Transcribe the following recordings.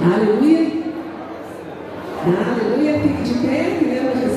Aleluia. Aleluia. Fique de pé, que Deus né,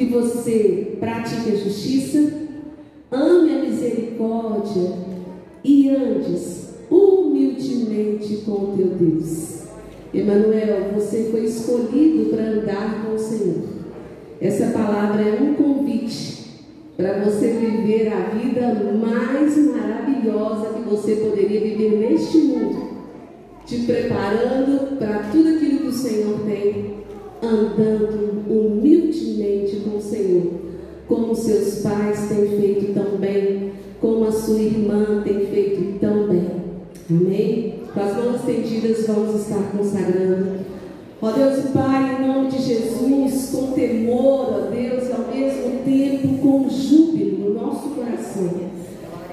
que você pratique a justiça, ame a misericórdia e andes humildemente com o teu Deus. Emanuel, você foi escolhido para andar com o Senhor. Essa palavra é um convite para você viver a vida mais maravilhosa que você poderia viver neste mundo, te preparando para tudo aquilo que o Senhor tem andando humildemente com o Senhor, como seus pais têm feito tão bem, como a sua irmã tem feito tão bem. Amém? Com as mãos estendidas, vamos estar consagrando. Ó Deus Pai, em nome de Jesus, com temor, ó Deus, ao mesmo tempo com júbilo no nosso coração.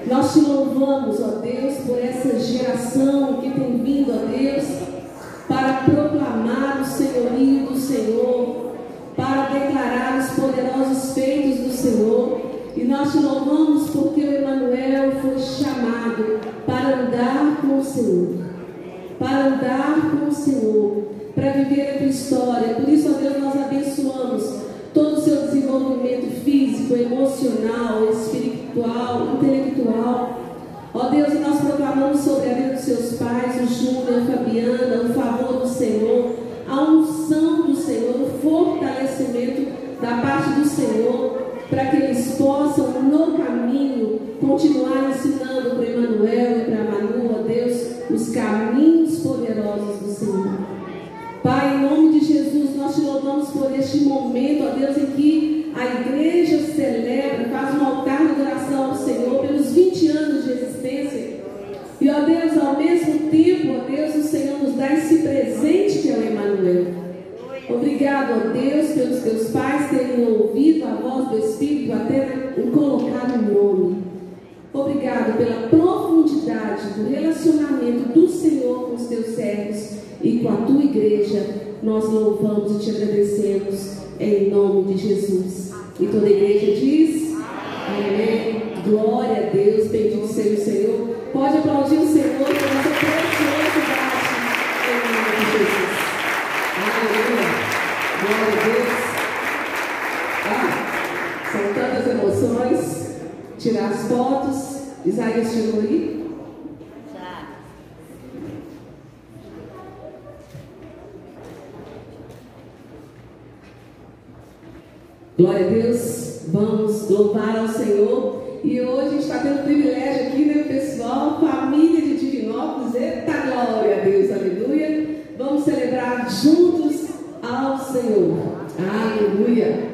Nós te louvamos, ó Deus, por essa geração que tem vindo, ó Deus para proclamar o senhorio do Senhor, para declarar os poderosos feitos do Senhor. E nós te louvamos porque o Emanuel foi chamado para andar com o Senhor, para andar com o Senhor, para viver a tua história. Por isso, ó Deus, nós abençoamos todo o seu desenvolvimento físico, emocional, espiritual, intelectual. Ó Deus, nós proclamamos sobre a vida dos seus pais, o Júnior, a Fabiana, o favor do Senhor, a unção do Senhor, o fortalecimento da parte do Senhor, para que eles possam, no caminho, continuar ensinando para Emanuel e para Manu, ó Deus, os caminhos poderosos do Senhor. Pai, em nome de Jesus, nós te louvamos por este momento, ó Deus, em que a igreja celebra, faz um altar de adoração ao Senhor pelos 20 anos de existência. E, ó Deus, ao mesmo tempo, ó Deus, o Senhor nos dá esse presente que é o Emmanuel. Obrigado, ó Deus, pelos teus pais terem ouvido a voz do Espírito até colocar o nome. Obrigado pela profundidade do relacionamento do Senhor com os teus servos e com a tua igreja. Nós louvamos e te agradecemos em nome de Jesus. E toda a igreja diz: Amém. Glória a Deus, bendito seja o Senhor. Pode aplaudir o Senhor por essa preciosidade em nome de Jesus. Aleluia. Glória a Deus. Ah, são tantas emoções. Tirar as fotos. Isaías chegou aí? Glória a Deus. Vamos louvar ao Senhor. E hoje a gente está tendo o privilégio aqui, né, pessoal? Família de Divinópolis. Eita glória a Deus, aleluia. Vamos celebrar juntos ao Senhor. Aleluia.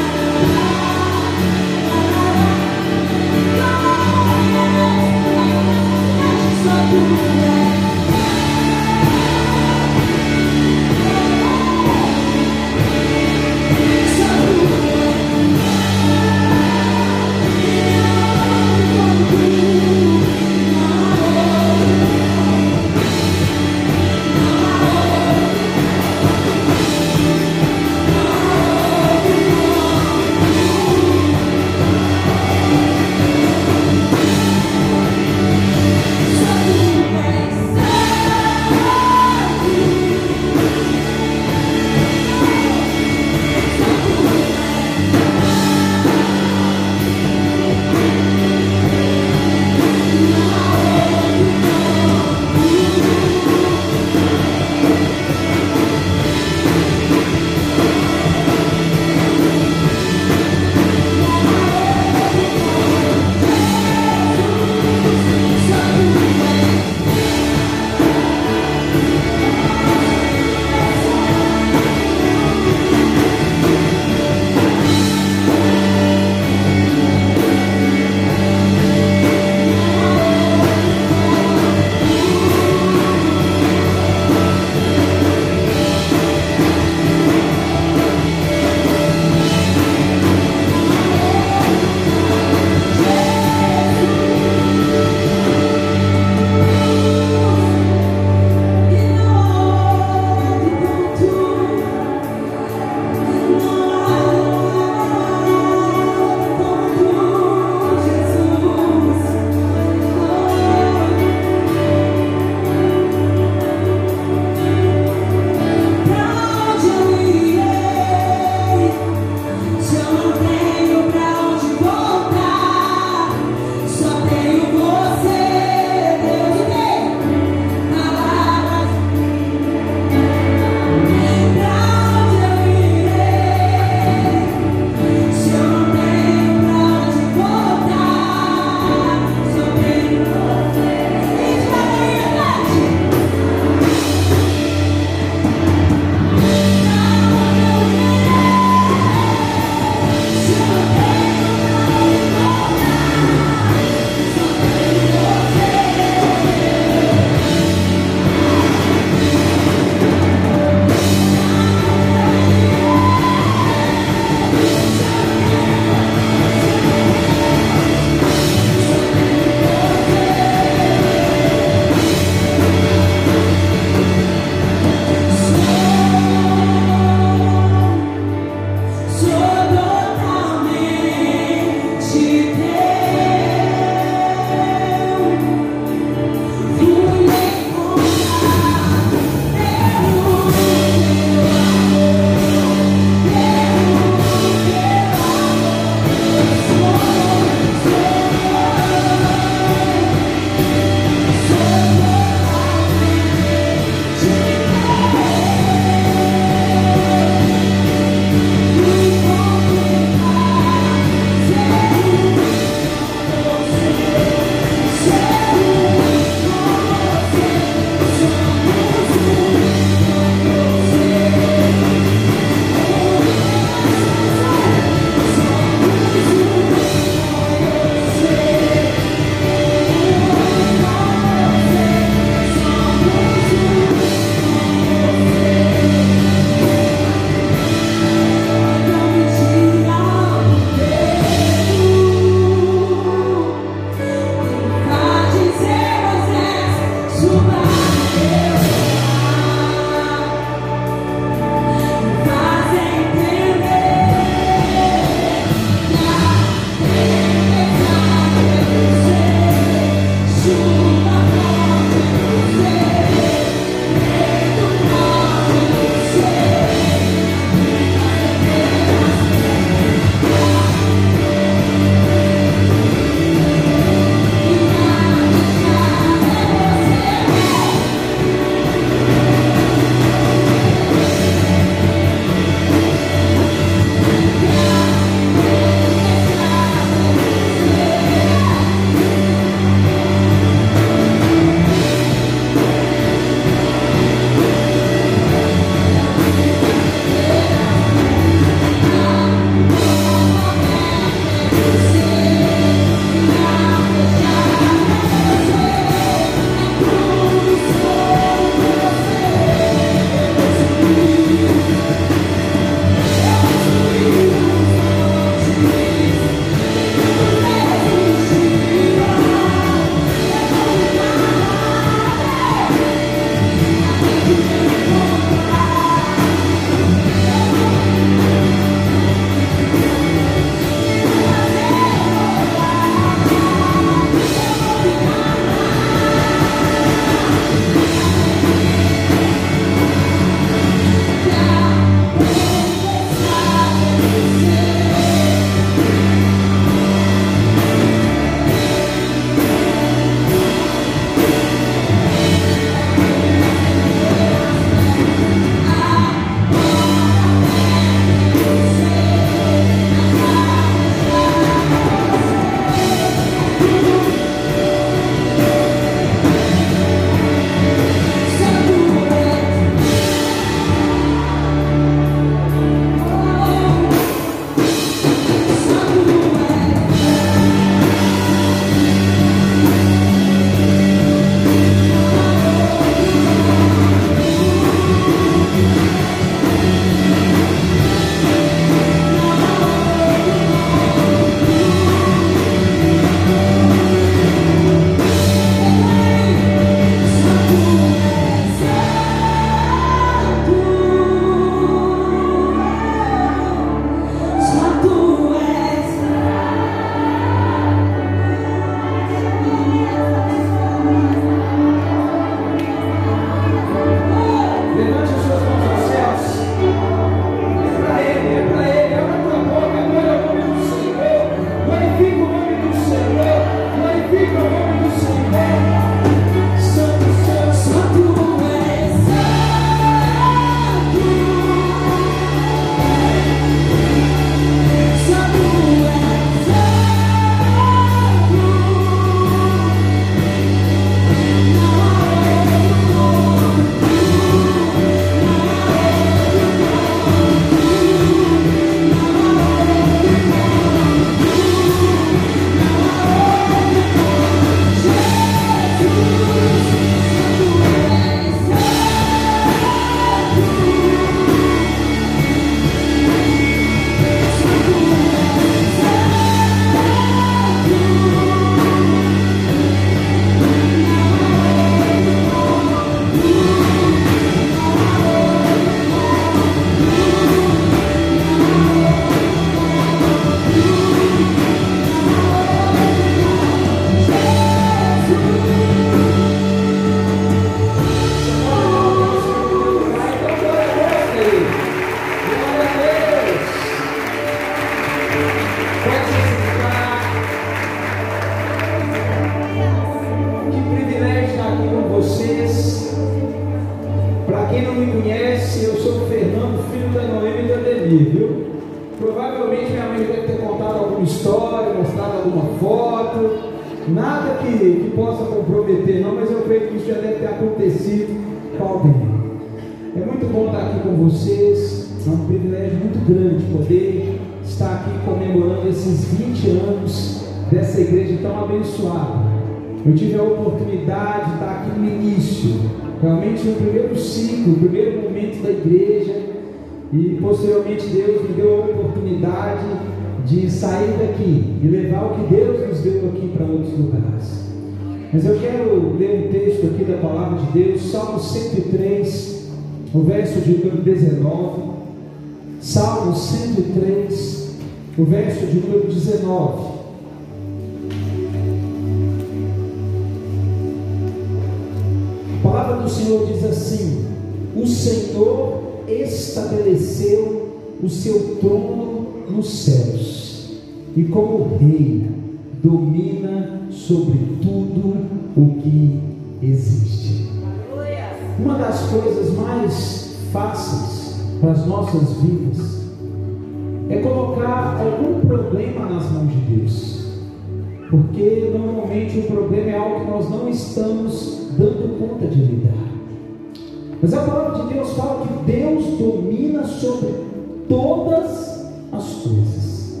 As coisas.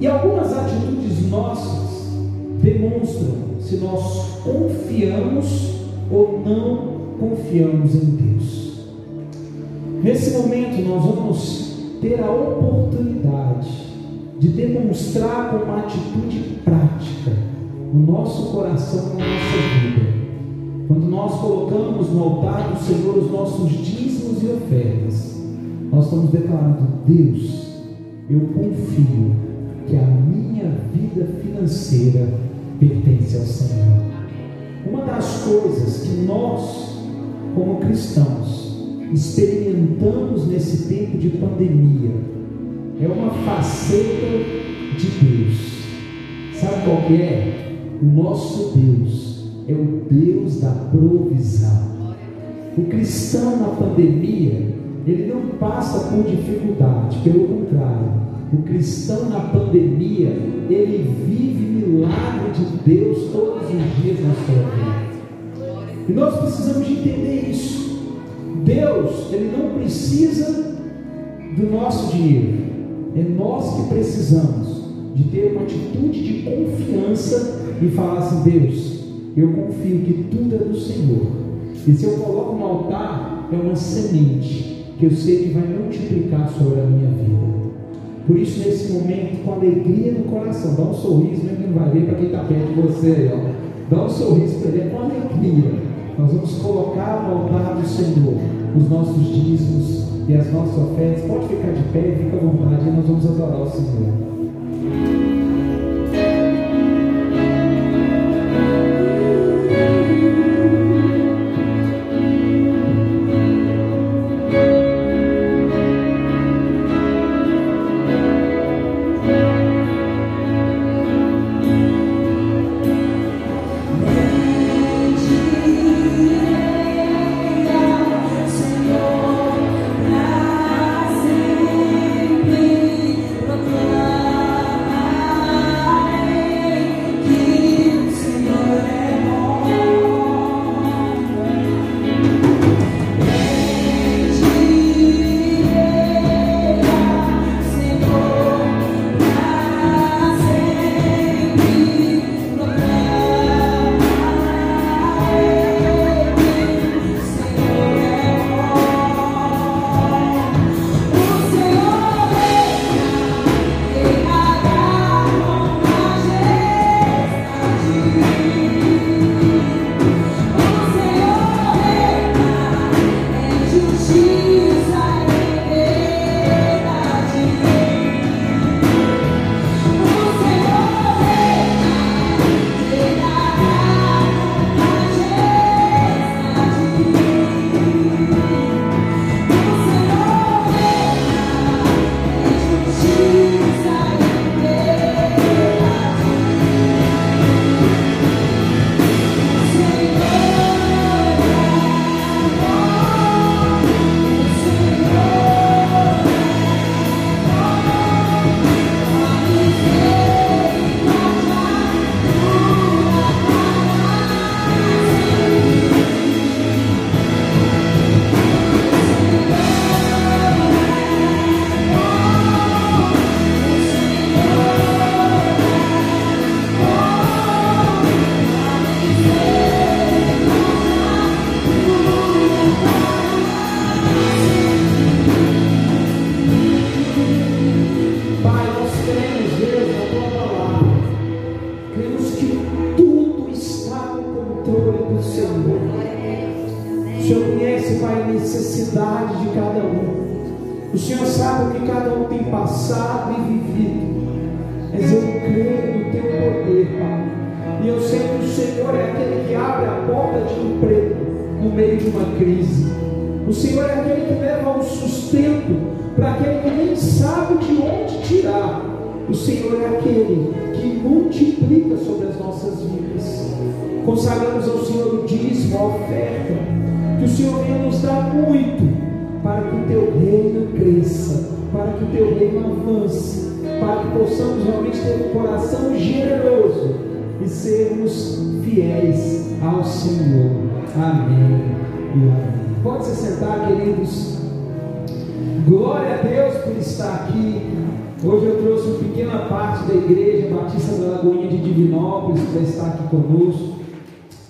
E algumas atitudes nossas demonstram se nós confiamos ou não confiamos em Deus. Nesse momento, nós vamos ter a oportunidade de demonstrar com uma atitude prática no nosso coração, na nossa vida quando nós colocamos no altar do Senhor os nossos dízimos e ofertas, nós estamos declarando: Deus, eu confio que a minha vida financeira pertence ao Senhor. Uma das coisas que nós, como cristãos, experimentamos nesse tempo de pandemia é uma faceta de Deus. Sabe qual é? O nosso Deus é o Deus da provisão. O cristão na pandemia, ele não passa por dificuldade, pelo contrário. O cristão na pandemia, ele vive milagre de Deus todos os dias na sua vida. E nós precisamos de entender isso. Deus, ele não precisa do nosso dinheiro. É nós que precisamos de ter uma atitude de confiança e falar assim: Deus, eu confio que tudo é do Senhor. E se eu coloco no altar, é uma semente que eu sei que vai multiplicar sobre a minha vida. Por isso, nesse momento, com alegria no coração, dá um sorriso, mesmo que não vai ver para quem está perto de você, ó. dá um sorriso para ele, é com alegria. Nós vamos colocar no altar do Senhor os nossos dízimos e as nossas ofertas. Pode ficar de pé, fica à vontade, e nós vamos adorar o Senhor. Coração generoso e sermos fiéis ao Senhor. Amém e amém. Pode se sentar, queridos. Glória a Deus por estar aqui. Hoje eu trouxe uma pequena parte da igreja Batista da Lagoinha de Divinópolis para estar aqui conosco.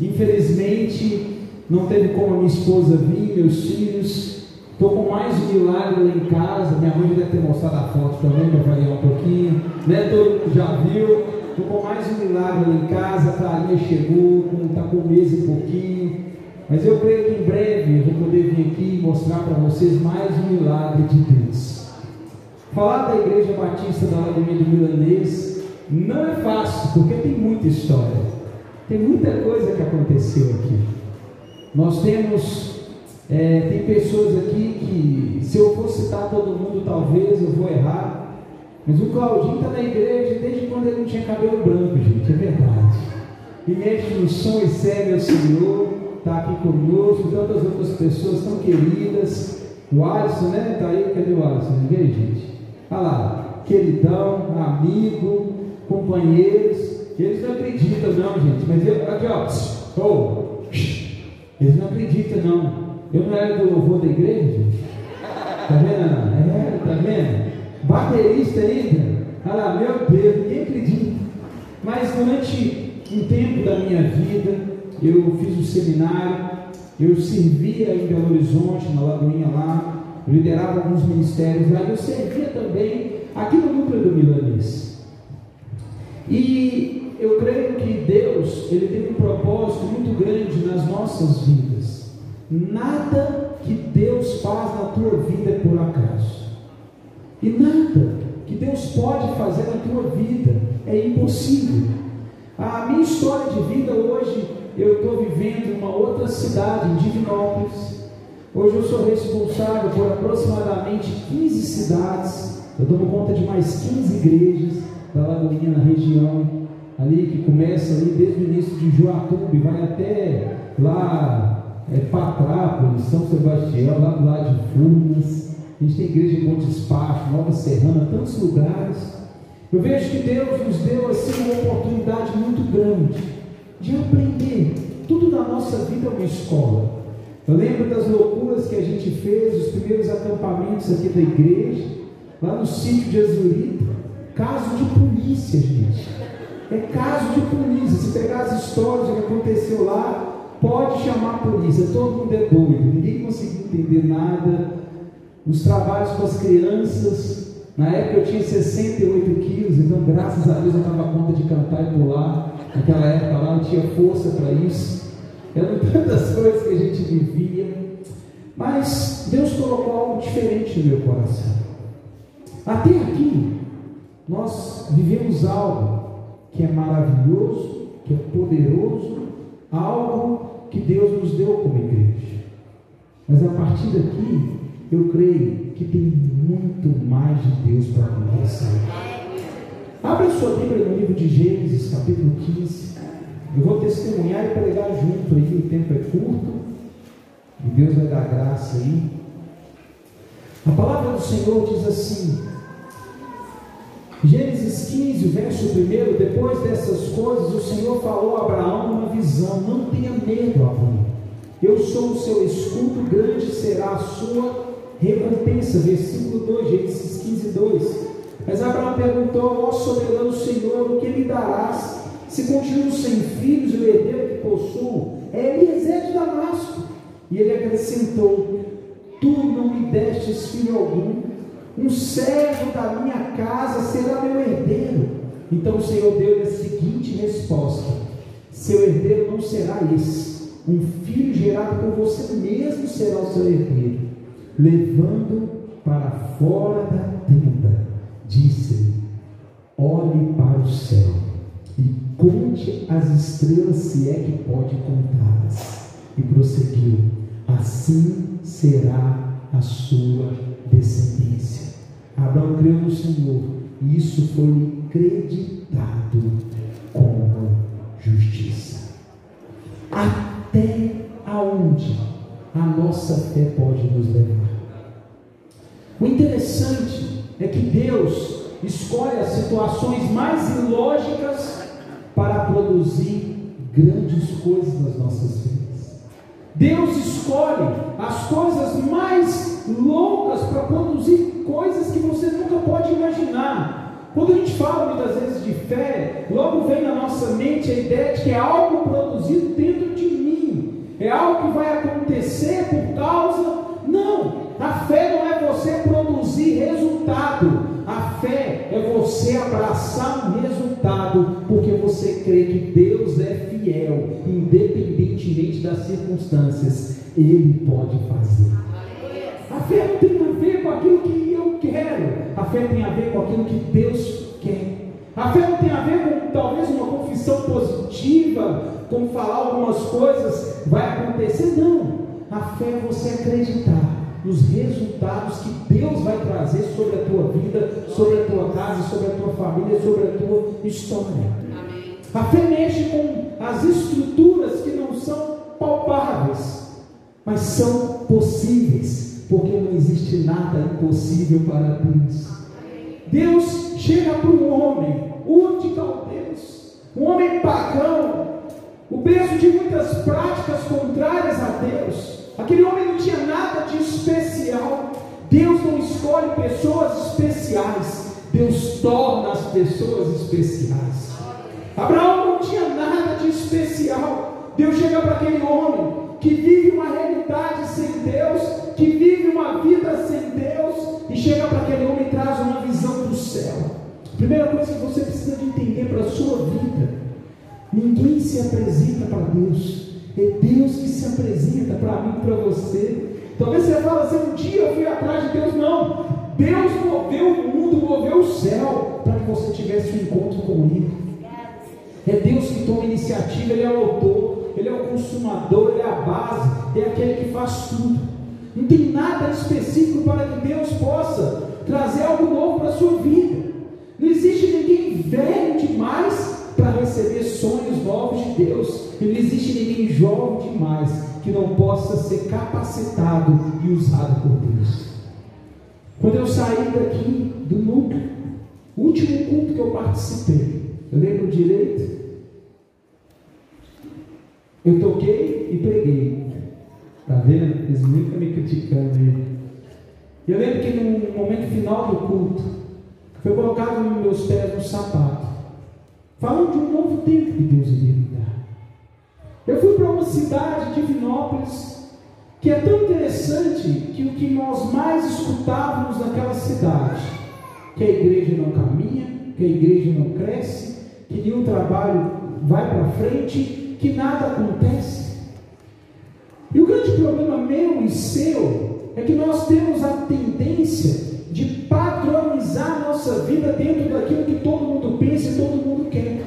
Infelizmente, não teve como a minha esposa vir, meus filhos, Estou com mais um milagre lá em casa. Minha mãe deve ter mostrado a foto também para variar um pouquinho. Né? Já viu. Estou com mais um milagre lá em casa. A Clarinha chegou, está com um mês e pouquinho. Mas eu creio que em breve eu vou poder vir aqui e mostrar para vocês mais um milagre de Deus. Falar da Igreja Batista da Lagoinha do Milanês não é fácil, porque tem muita história. Tem muita coisa que aconteceu aqui. Nós temos é, tem pessoas aqui que, se eu for citar todo mundo, talvez eu vou errar. Mas o Claudinho está na igreja desde quando ele não tinha cabelo branco, gente, é verdade. E mexe no som e serve ao Senhor, está aqui conosco, tantas outras pessoas tão queridas. O Alisson, né? Está aí, cadê o Alisson? Gente? Olha lá, queridão, amigo, companheiros. Eles não acreditam, não, gente. Mas eu, aqui, ó. Oh, eles não acreditam, não. Eu não era do louvor da igreja. Tá vendo? É, tá vendo? Baterista ainda. Ah, meu Deus, ninguém acredita. Mas durante um tempo da minha vida, eu fiz um seminário, eu servia em Belo Horizonte, na Lagoinha lá, liderava alguns ministérios lá, eu servia também aqui no núcleo do Milanês. E eu creio que Deus, Ele tem um propósito muito grande nas nossas vidas. Nada que Deus faz na tua vida é por acaso. E nada que Deus pode fazer na tua vida é impossível. A minha história de vida hoje, eu estou vivendo em uma outra cidade, em Divinópolis. Hoje eu sou responsável por aproximadamente 15 cidades. Eu dou conta de mais 15 igrejas da Lagoinha na região, ali que começa ali desde o início de Joatuba e vai até lá é, Patrápolis, São Sebastião, lá do lado de Furnas, a gente tem igreja em Monte Despacho, Nova Serrana, tantos lugares. Eu vejo que Deus nos deu assim uma oportunidade muito grande de aprender. Tudo na nossa vida é uma escola. Eu lembro das loucuras que a gente fez, os primeiros acampamentos aqui da igreja, lá no sítio de Azurita. Caso de polícia, gente. É caso de polícia. Se pegar as histórias do que aconteceu lá, pode chamar a polícia, todo mundo é doido, ninguém conseguiu entender nada. Os trabalhos com as crianças, na época eu tinha 68 quilos, então graças a Deus eu dava conta de cantar e pular. Naquela época lá eu tinha força para isso. Eram tantas coisas que a gente vivia. Mas Deus colocou algo diferente no meu coração. Até aqui, nós vivemos algo que é maravilhoso, que é poderoso, algo que Deus nos deu como igreja. Mas a partir daqui, eu creio que tem muito mais de Deus para acontecer. Abra sua Bíblia no livro de Gênesis, capítulo 15. Eu vou testemunhar e pregar junto aí, o tempo é curto. E Deus vai dar graça aí. A palavra do Senhor diz assim: Gênesis 15, verso 1, depois dessas coisas, o Senhor falou a Abraão uma visão: Não tenha medo, Abraão. Eu sou o seu escudo, grande será a sua recompensa. Versículo 2, Gênesis 15, 2. Mas Abraão perguntou: Ó soberano Senhor, o que me darás? Se continuo sem filhos, o herdeiro que possuo é Eliezer de Damasco. E ele acrescentou: Tu não me destes filho algum um servo da minha casa será meu herdeiro. Então o Senhor deu a seguinte resposta: Seu herdeiro não será esse. Um filho gerado por você mesmo será o seu herdeiro, levando para fora da tenda, disse-lhe: Olhe para o céu e conte as estrelas, se é que pode contá-las. E prosseguiu: Assim será a sua descendência. Abraão creu no Senhor e isso foi acreditado como justiça. Até aonde a nossa fé pode nos levar? O interessante é que Deus escolhe as situações mais ilógicas para produzir grandes coisas nas nossas vidas. Deus escolhe as coisas mais loucas para produzir coisas que você nunca pode imaginar. Quando a gente fala muitas vezes de fé, logo vem na nossa mente a ideia de que é algo produzido dentro de mim, é algo que vai acontecer por causa. Não, a fé não é você produzir resultado. A fé é você abraçar um resultado, porque você crê que Deus é fiel, independentemente das circunstâncias, Ele pode fazer. A fé não tem a ver com aquilo que eu quero, a fé tem a ver com aquilo que Deus quer. A fé não tem a ver com talvez uma confissão positiva, com falar algumas coisas, vai acontecer, não. A fé é você acreditar nos resultados que Deus vai trazer sobre a tua vida, sobre a tua casa, sobre a tua família, sobre a tua história. A fé mexe com as estruturas que não são palpáveis, mas são possíveis, porque não existe nada impossível para Deus. Deus chega para um homem, Ur de Caldeus, um homem pagão, o peso de muitas práticas contrárias a Deus Aquele homem não tinha nada de especial. Deus não escolhe pessoas especiais, Deus torna as pessoas especiais. Abraão não tinha nada de especial. Deus chega para aquele homem que vive uma realidade sem Deus, que vive uma vida sem Deus, e chega para aquele homem e traz uma visão do céu. Primeira coisa que você precisa de entender para a sua vida: ninguém se apresenta para Deus é Deus que se apresenta para mim e para você. Talvez você fale assim, um dia eu fui atrás de Deus. Não. Deus moveu o mundo, moveu o céu, para que você tivesse um encontro com Ele. É Deus que toma iniciativa, Ele é o autor, Ele é o consumador, Ele é a base, é aquele que faz tudo. Não tem nada específico para que Deus possa trazer algo novo para a sua vida. Não existe ninguém velho demais para receber sonhos novos de Deus. Não existe ninguém jovem demais que não possa ser capacitado e usado por Deus. Quando eu saí daqui do núcleo, o último culto que eu participei, lembro direito, eu toquei e preguei. Tá vendo? Eles nunca me criticando aí. Eu lembro que no momento final do culto, foi colocado meus pés no sapato. Falando de um novo tempo que Deus iria me dar. Eu fui para uma cidade, Divinópolis, que é tão interessante que o que nós mais escutávamos naquela cidade, que a igreja não caminha, que a igreja não cresce, que nenhum trabalho vai para frente, que nada acontece. E o grande problema meu e seu é que nós temos a tendência de padronizar nossa vida dentro daquilo que todo mundo pensa e todo mundo quer.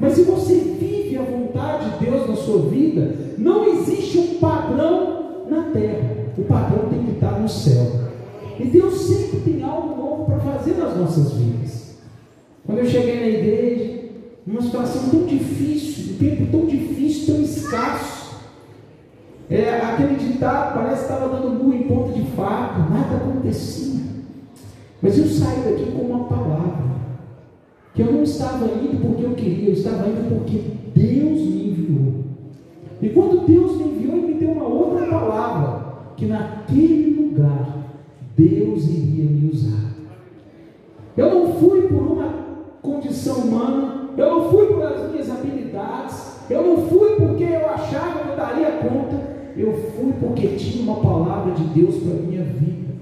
Mas se você vive a vontade de Deus na sua vida, não existe um padrão na terra. O padrão tem que estar no céu. E Deus sempre tem algo novo para fazer nas nossas vidas. Quando eu cheguei na igreja, uma situação tão difícil, um tempo tão difícil, tão escasso. É, aquele ditado parece que estava dando burro em ponta de faca, nada acontecia. Mas eu saí daqui com uma palavra. Que eu não estava indo porque eu queria, eu estava indo porque Deus me enviou. E quando Deus me enviou, Ele me deu uma outra palavra. Que naquele lugar Deus iria me usar. Eu não fui por uma condição humana, eu não fui por as minhas habilidades, eu não fui porque eu achava que eu daria conta, eu fui porque tinha uma palavra de Deus para a minha vida.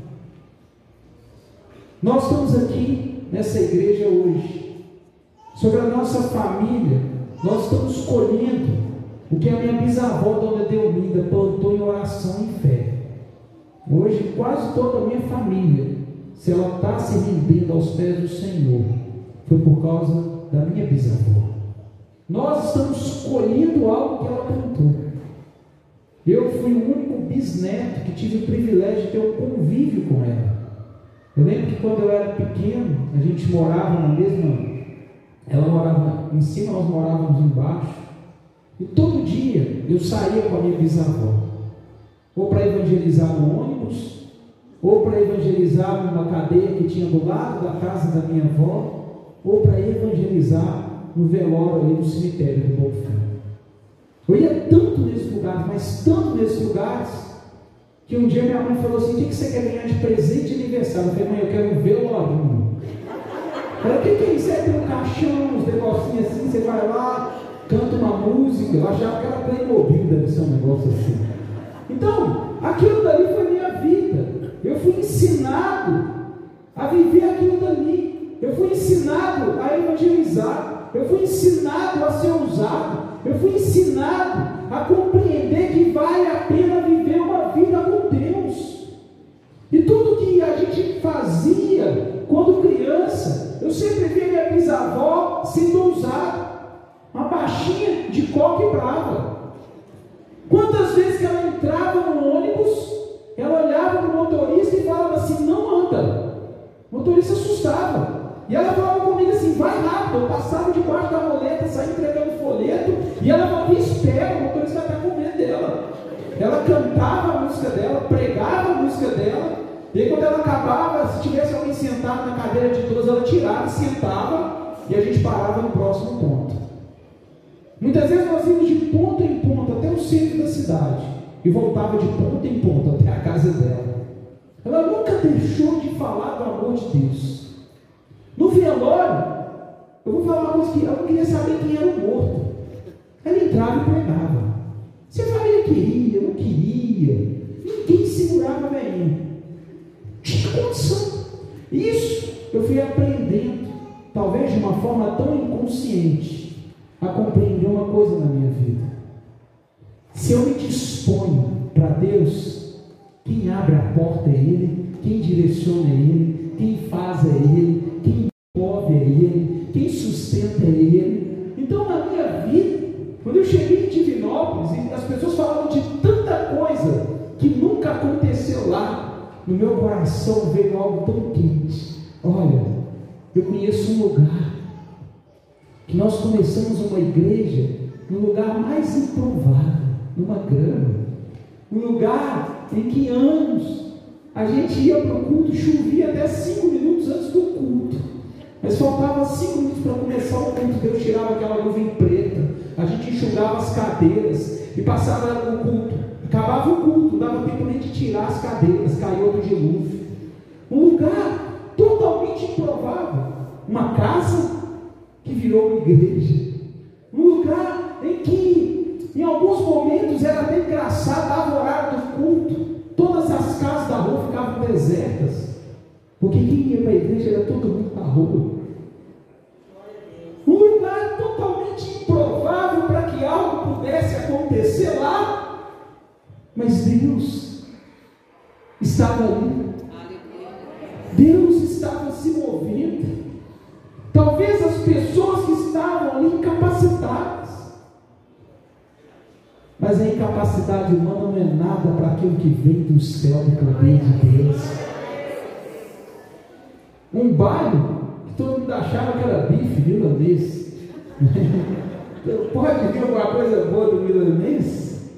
Nós estamos aqui nessa igreja hoje, sobre a nossa família, nós estamos colhendo o que a minha bisavó, Dona Delminda, plantou em oração e fé. Hoje, quase toda a minha família se ela está se rendendo aos pés do Senhor, foi por causa da minha bisavó. Nós estamos colhendo algo que ela plantou. Eu fui o único bisneto que tive o privilégio de ter um convívio com ela. Eu lembro que quando eu era pequeno, a gente morava na mesma. Ela morava em cima, nós morávamos embaixo. E todo dia eu saía com a minha bisavó. Ou para evangelizar no ônibus, ou para evangelizar numa cadeia que tinha do lado da casa da minha avó, ou para evangelizar no velório ali no cemitério do Bonfim. Eu ia tanto nesses lugares, mas tanto nesses lugares, que um dia minha mãe falou assim: O que você quer ganhar de presente de aniversário? Eu falei, mãe, eu quero um velório. Ela, o que, que é isso? É ter um caixão, uns negocinhos assim, você vai lá, canta uma música. Eu achava que era Playmobil, deve ser um negócio assim. Então, aquilo dali foi minha vida. Eu fui ensinado a viver aquilo dali. Eu fui ensinado a evangelizar. Eu fui ensinado a ser ousado. Eu fui ensinado a compreender que vale a pena viver uma vida com Deus. E tudo que a gente fazia quando criança, eu sempre via minha bisavó sendo ousada, uma baixinha de coque brava. Quantas vezes que ela entrava no ônibus, ela olhava para o motorista e falava assim: não anda. O motorista assustava. E ela falava comigo assim, vai rápido. Eu passava debaixo da roleta, saía entregando folheto, e ela falava, espera, o motorista está com medo dela. Ela cantava a música dela, pregava a música dela, e aí quando ela acabava, se tivesse alguém sentado na cadeira de todos, ela tirava, sentava, e a gente parava no próximo ponto. Muitas vezes nós íamos de ponta em ponta até o centro da cidade, e voltava de ponta em ponta até a casa dela. Ela nunca deixou de falar do amor de Deus. No velório, eu vou falar uma coisa que eu não queria saber quem era o morto. Ela entrava e pregava. Se a família queria, não queria, ninguém segurava a velhinha. Tinha condição. Isso eu fui aprendendo, talvez de uma forma tão inconsciente, a compreender uma coisa na minha vida. Se eu me disponho para Deus, quem abre a porta é Ele, quem direciona é Ele, quem faz é Ele, quem move é Ele, quem sustenta é Ele. Então, na minha vida, quando eu cheguei em Divinópolis, as pessoas falavam de tanta coisa que nunca aconteceu lá, no meu coração veio algo tão quente. Olha, eu conheço um lugar que nós começamos uma igreja no lugar mais improvável, numa grama, um lugar em que anos a gente ia para o culto, chovia até cinco minutos antes do culto. Mas faltava cinco minutos para começar o culto. Deus tirava aquela nuvem preta. A gente enxugava as cadeiras e passava o culto. Acabava o culto, não dava tempo nem de tirar as cadeiras, caiu outro dilúvio. Um lugar totalmente improvável. Uma casa que virou uma igreja. Um lugar em que, em alguns momentos, era até engraçado, dava o horário do culto. Todas as casas da rua ficavam desertas. Porque quem ia para a igreja era todo mundo para a rua. Um lugar totalmente improvável para que algo pudesse acontecer lá. Mas Deus estava ali. Deus estava se movendo. Talvez as pessoas que estavam ali Mas a incapacidade humana não é nada para aquilo que vem do céu, do poder de Deus. Um baile que todo mundo achava que era bife milanês. Pode vir alguma coisa boa do milanês?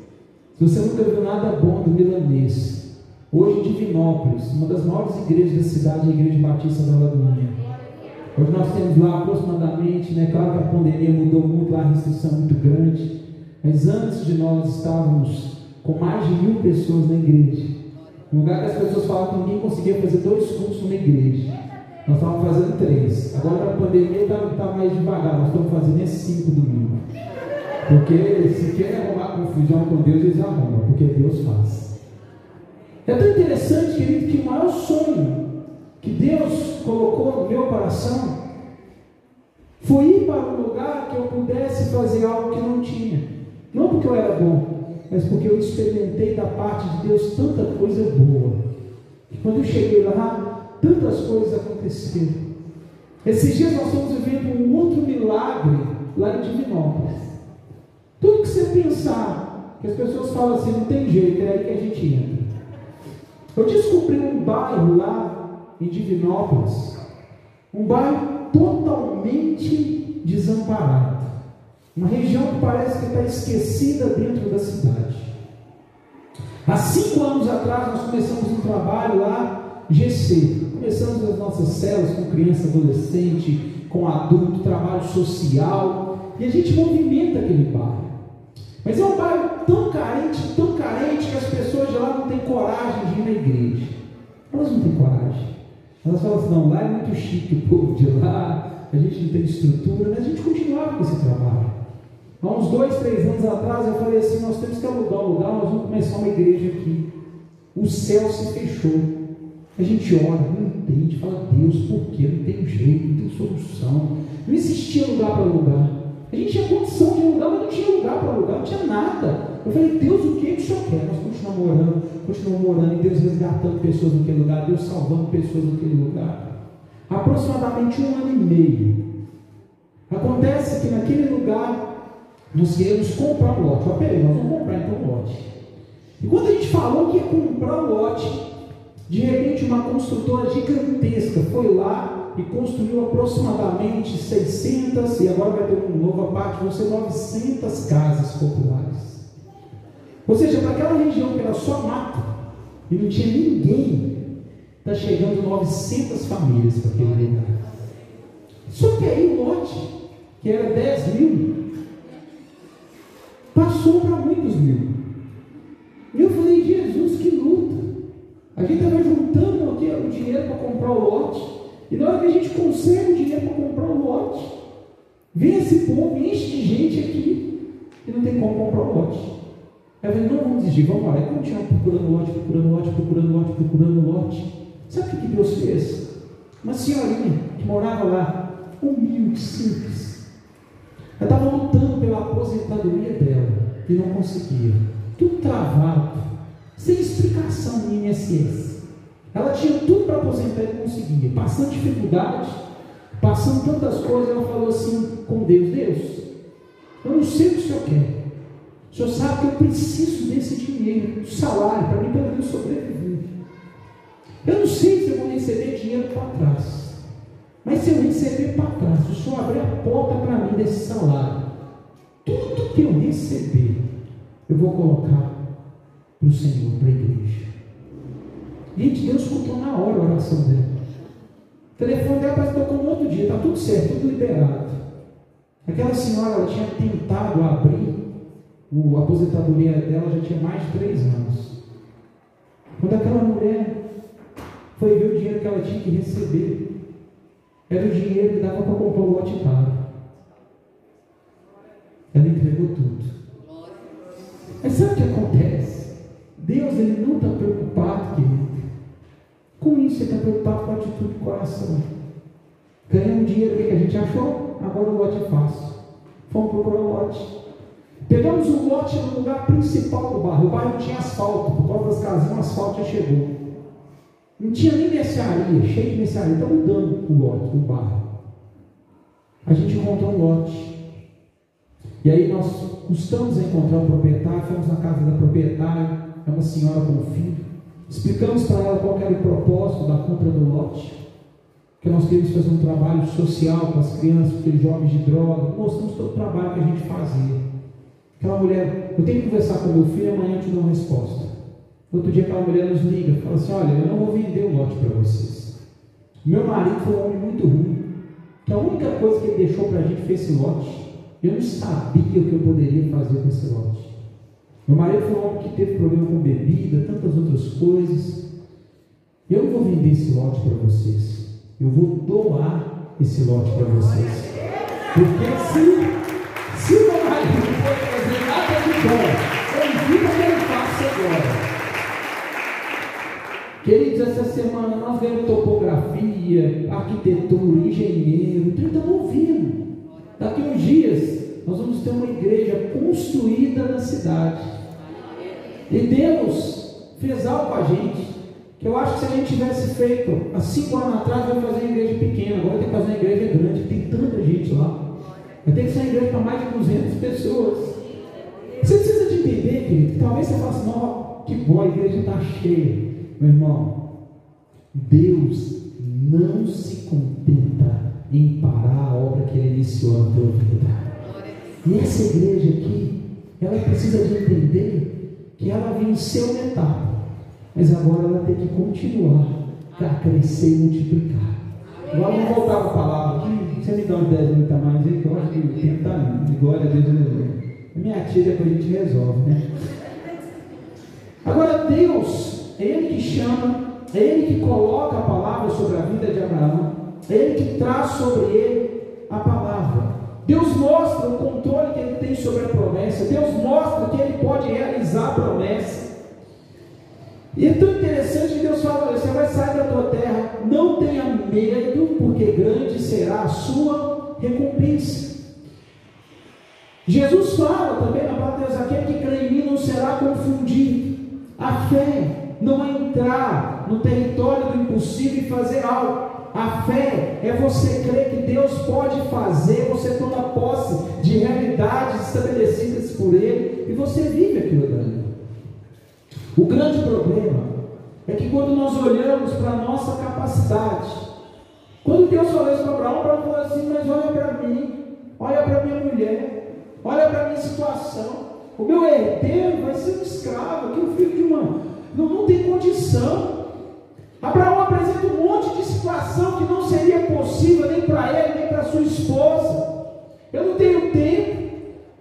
Se você nunca viu nada bom do milanês, hoje em Divinópolis, uma das maiores igrejas da cidade é a Igreja Batista da Lagoinha. Hoje nós temos lá aproximadamente, né, claro que a pandemia mudou muito, lá a restrição é muito grande, mas antes de nós estávamos com mais de mil pessoas na igreja. No lugar que as pessoas falavam que ninguém conseguia fazer dois cultos numa igreja. Nós estávamos fazendo três. Agora a pandemia está tá mais devagar, nós estamos fazendo esses cinco domingos. Porque se quer arrumar confusão com Deus, eles arrumam, porque Deus faz. É tão interessante, querido, que o maior sonho que Deus colocou no meu coração foi ir para um lugar que eu pudesse fazer algo que não tinha. Não porque eu era bom, mas porque eu experimentei da parte de Deus tanta coisa boa. E quando eu cheguei lá, tantas coisas aconteceram. Esses dias nós estamos vivendo um outro milagre lá em Divinópolis. Tudo que você pensar, que as pessoas falam assim, não tem jeito, é aí que a gente entra. Eu descobri um bairro lá em Divinópolis, um bairro totalmente desamparado. Uma região que parece que está esquecida dentro da cidade. Há cinco anos atrás nós começamos um trabalho lá, GC. Começamos as nossas células com criança, adolescente, com adulto, trabalho social. E a gente movimenta aquele bairro. Mas é um bairro tão carente, tão carente, que as pessoas de lá não têm coragem de ir na igreja. Elas não têm coragem. Elas falam assim, não, lá é muito chique o povo de lá, a gente não tem estrutura, mas a gente continuava com esse trabalho. Há uns dois, três anos atrás eu falei assim, nós temos que alugar um lugar, nós vamos começar uma igreja aqui. O céu se fechou. A gente ora, não entende, fala, Deus, por quê? Não tem jeito, não tem solução. Não existia lugar para alugar. A gente tinha condição de alugar, mas não tinha lugar para alugar, não tinha nada. Eu falei, Deus, o que, que o Senhor quer? Nós continuamos orando, continuamos orando, e Deus resgatando pessoas naquele lugar, Deus salvando pessoas naquele lugar. Aproximadamente um ano e meio. Acontece que naquele lugar nós queremos comprar um lote. Ó, peraí, nós vamos comprar então um lote. E quando a gente falou que ia comprar um lote, de repente uma construtora gigantesca foi lá e construiu aproximadamente 600, e agora vai ter uma nova parte, vão ser 900 casas populares. Ou seja, para aquela região que era só mato e não tinha ninguém, está chegando 900 famílias para aquele lugar. Só que aí o lote, que era 10 mil, passou para muitos mil. E eu falei, Jesus, que luta. A gente estava juntando aqui o dinheiro para comprar o lote. E na hora que a gente consegue o dinheiro para comprar o lote, vem esse povo, enche de gente aqui, e não tem como comprar o lote. Aí eu falei, não vamos desistir, vamos lá. Aí continuar procurando lote, procurando lote, procurando lote, procurando lote. Sabe o que Deus fez? Uma senhorinha que morava lá, humilde, simples ela estava lutando pela aposentadoria dela e não conseguia. Tudo travado, sem explicação no INSS. Ela tinha tudo para aposentar e não conseguia. Passando dificuldade, passando tantas coisas, ela falou assim com Deus: Deus, eu não sei o que o Senhor quer. O Senhor sabe que eu preciso desse dinheiro, do salário, para mim pelo menos sobreviver. Eu não sei se eu vou receber dinheiro para trás. Mas se eu receber para trás, o Senhor abrir a porta para mim desse salário, tudo que eu receber, eu vou colocar para o Senhor, para a igreja. Gente, Deus escutou na hora a oração dela. O telefone dela parece que tocou no outro dia, está tudo certo, tudo liberado. Aquela senhora, ela tinha tentado abrir a aposentadoria dela, já tinha mais de três anos. Quando aquela mulher foi ver o dinheiro que ela tinha que receber, era o dinheiro que dava para comprar o lote caro. Ela entregou tudo. Mas sabe o que acontece? Deus ele não está preocupado, querido. Com isso, ele está preocupado com a atitude do coração. Ganhamos dinheiro, o que a gente achou? Agora o lote é fácil. Fomos procurar o lote. Pegamos o lote no lugar principal do bairro. O bairro tinha asfalto, por causa das casinhas, o asfalto já chegou. Não tinha nem mercearia, cheio de mercearia. Está mudando o lote, o bairro. A gente encontrou um lote. E aí nós custamos a encontrar o proprietário, fomos na casa da proprietária, é uma senhora com um filho. Explicamos para ela qual era o propósito da compra do lote. Que nós queríamos fazer um trabalho social com as crianças, com aqueles jovens de droga. Mostramos todo o trabalho que a gente fazia. Aquela mulher, eu tenho que conversar com meu filho amanhã eu te dou uma resposta. Outro dia aquela mulher nos liga, fala assim, olha, eu não vou vender o lote para vocês. Meu marido foi um homem muito ruim, que a única coisa que ele deixou para a gente foi esse lote. Eu não sabia o que eu poderia fazer com esse lote. Meu marido foi um homem que teve problema com bebida, tantas outras coisas. Eu não vou vender esse lote para vocês. Eu vou doar esse lote para vocês. Porque se, Queridos, essa semana nós vemos topografia, arquitetura, engenheiro, tudo estamos ouvindo. Daqui uns dias nós vamos ter uma igreja construída na cidade. E Deus fez algo com a gente. que eu acho que se a gente tivesse feito há cinco anos atrás, vai fazer uma igreja pequena, agora tem que fazer uma igreja grande, tem tanta gente lá. Vai ter que ser uma igreja para mais de 200 pessoas. Você precisa de entender, querido, que talvez você faça assim, que boa, a igreja está cheia. Meu irmão, Deus não se contenta em parar a obra que Ele iniciou na tua vida. E essa igreja aqui, ela precisa de entender que ela venceu uma etapa, mas agora ela tem que continuar a crescer e multiplicar. Vamos voltar para a palavra aqui. Você me dá uns 10 minutos a mais aí, que eu acho que está lindo. Glória a Deus. Minha tia depois a gente resolve, né? Agora Deus, é Ele que chama, Ele que coloca a palavra sobre a vida de Abraão, Ele que traz sobre ele a palavra. Deus mostra o controle que Ele tem sobre a promessa, Deus mostra que Ele pode realizar a promessa. E é tão interessante Deus fala: você vai sair da tua terra, não tenha medo, porque grande será a sua recompensa. Jesus fala também na palavra de Deus: aquele que crê em mim não será confundido. A fé não é entrar no território do impossível e fazer algo. A fé é você crer que Deus pode fazer, você toma posse de realidades estabelecidas por Ele e você vive aquilo dali. O grande problema é que quando nós olhamos para a nossa capacidade, quando Deus falou isso para Abraão, Abraão falou assim: Mas olha para mim, olha para minha mulher, olha para minha situação. O meu herdeiro vai ser um escravo, que o filho de uma. Não, não tem condição. Abraão apresenta um monte de situação que não seria possível nem para ele, nem para sua esposa. Eu não tenho tempo.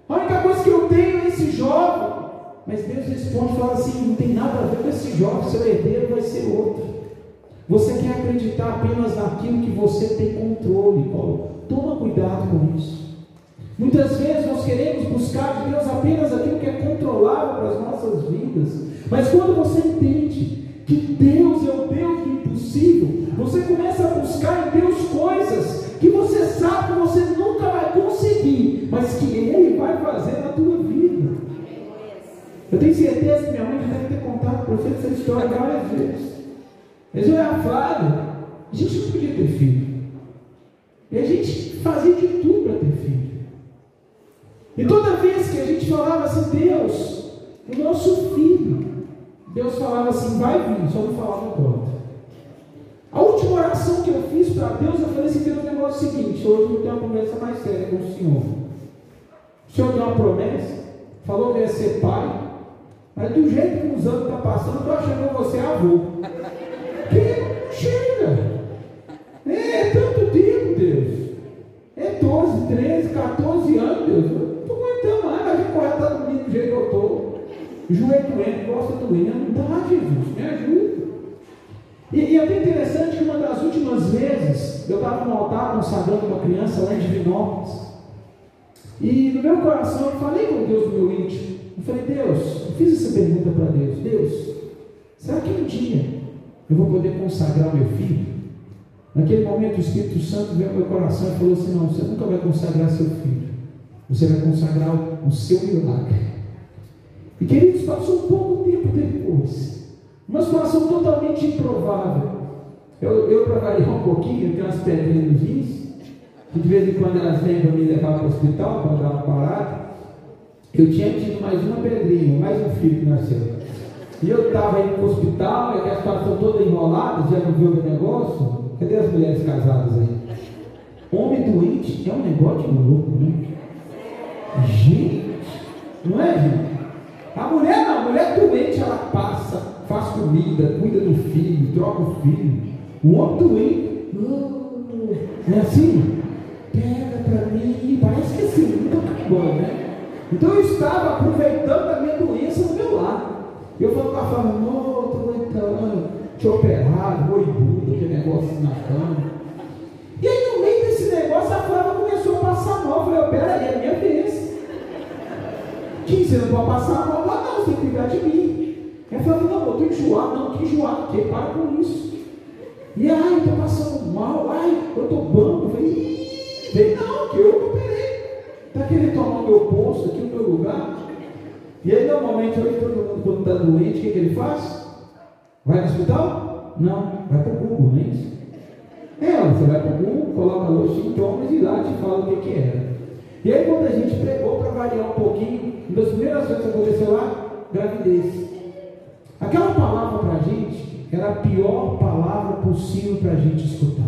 A única coisa que eu tenho é esse jovem. Mas Deus responde e fala assim: não tem nada a ver com esse jovem, seu herdeiro vai ser outro. Você quer acreditar apenas naquilo que você tem controle, Paulo? Toma cuidado com isso. Muitas vezes nós queremos buscar de Deus apenas aquilo que é controlável para as nossas vidas. Mas quando você entende que Deus é o Deus do impossível, você começa a buscar em Deus coisas que você sabe que você nunca vai conseguir, mas que Ele vai fazer na tua vida. Eu tenho certeza que minha mãe já deve ter contado para você essa história várias vezes. Mas eu era Flávia, a gente não podia ter filho. E a gente fazia de tudo para ter filho. E toda vez que a gente falava assim, Deus, o nosso filho, Deus falava assim, vai vir, só não falava pronto. A última oração que eu fiz para Deus, eu falei assim, Deus, o negócio é o seguinte, hoje eu tenho uma conversa mais séria com o Senhor. O Senhor deu uma promessa, falou que ia ser pai, mas do jeito que os anos estão tá passando, eu estou achando que você é avô. Que não chega. É, é tanto tempo, Deus. É 12, 13, 14 Joelho doente, costa doendo. Não dá, Jesus, me ajuda. E, e é bem interessante que uma das últimas vezes eu estava no altar consagrando uma criança lá em Divinópolis. E no meu coração eu falei com Deus no meu íntimo. Eu falei, Deus, eu fiz essa pergunta para Deus. Deus, será que um dia eu vou poder consagrar meu filho? Naquele momento o Espírito Santo veio ao meu coração e falou assim: Não, você nunca vai consagrar seu filho. Você vai consagrar o seu milagre. E queridos, passou pouco tempo depois. Uma situação totalmente improvável. Eu, eu para variar um pouquinho, eu tenho umas pedrinhas nos rins, que de vez em quando elas vêm para me levar para o hospital, para dar uma parada. Eu tinha tido mais uma pedrinha, mais um filho que nasceu. E eu estava indo para o hospital, e aquela situação toda enrolada, já não viu o negócio? Cadê as mulheres casadas aí? Homem doente é um negócio louco, né? Gente, não é, gente? A mulher não, a mulher doente, ela passa, faz comida, cuida do filho, troca o filho. O homem doente, não é assim? Pega para mim, parece que assim, nunca tá bom, né? Então eu estava aproveitando a minha doença do meu lado. Eu para a família, não, estou aguentando, te operado, oi Buda, aquele negócio na cama. E aí no meio desse negócio a Flávia começou a passar mal. Eu falei, peraí, é minha vez. Que você não pode passar mal lá, não, você tem que cuidar de mim. Ela falou, não, eu estou enjoado, não, que enjoado, que para com isso. E ai, estou passando mal, ai, eu estou banco. Eu falei, vem não, que eu operei. Está querendo tomar o meu posto aqui, o meu lugar? E aí, normalmente, hoje todo mundo, quando está doente, o que, que ele faz? Vai no hospital? Não, vai para o Google, não é isso? É, você vai para o Google, coloca os sintomas e lá te fala o que, que era. E aí quando a gente pregou para variar um pouquinho, uma das primeiras coisas que aconteceu lá, gravidez. Aquela palavra para a gente era a pior palavra possível para a gente escutar.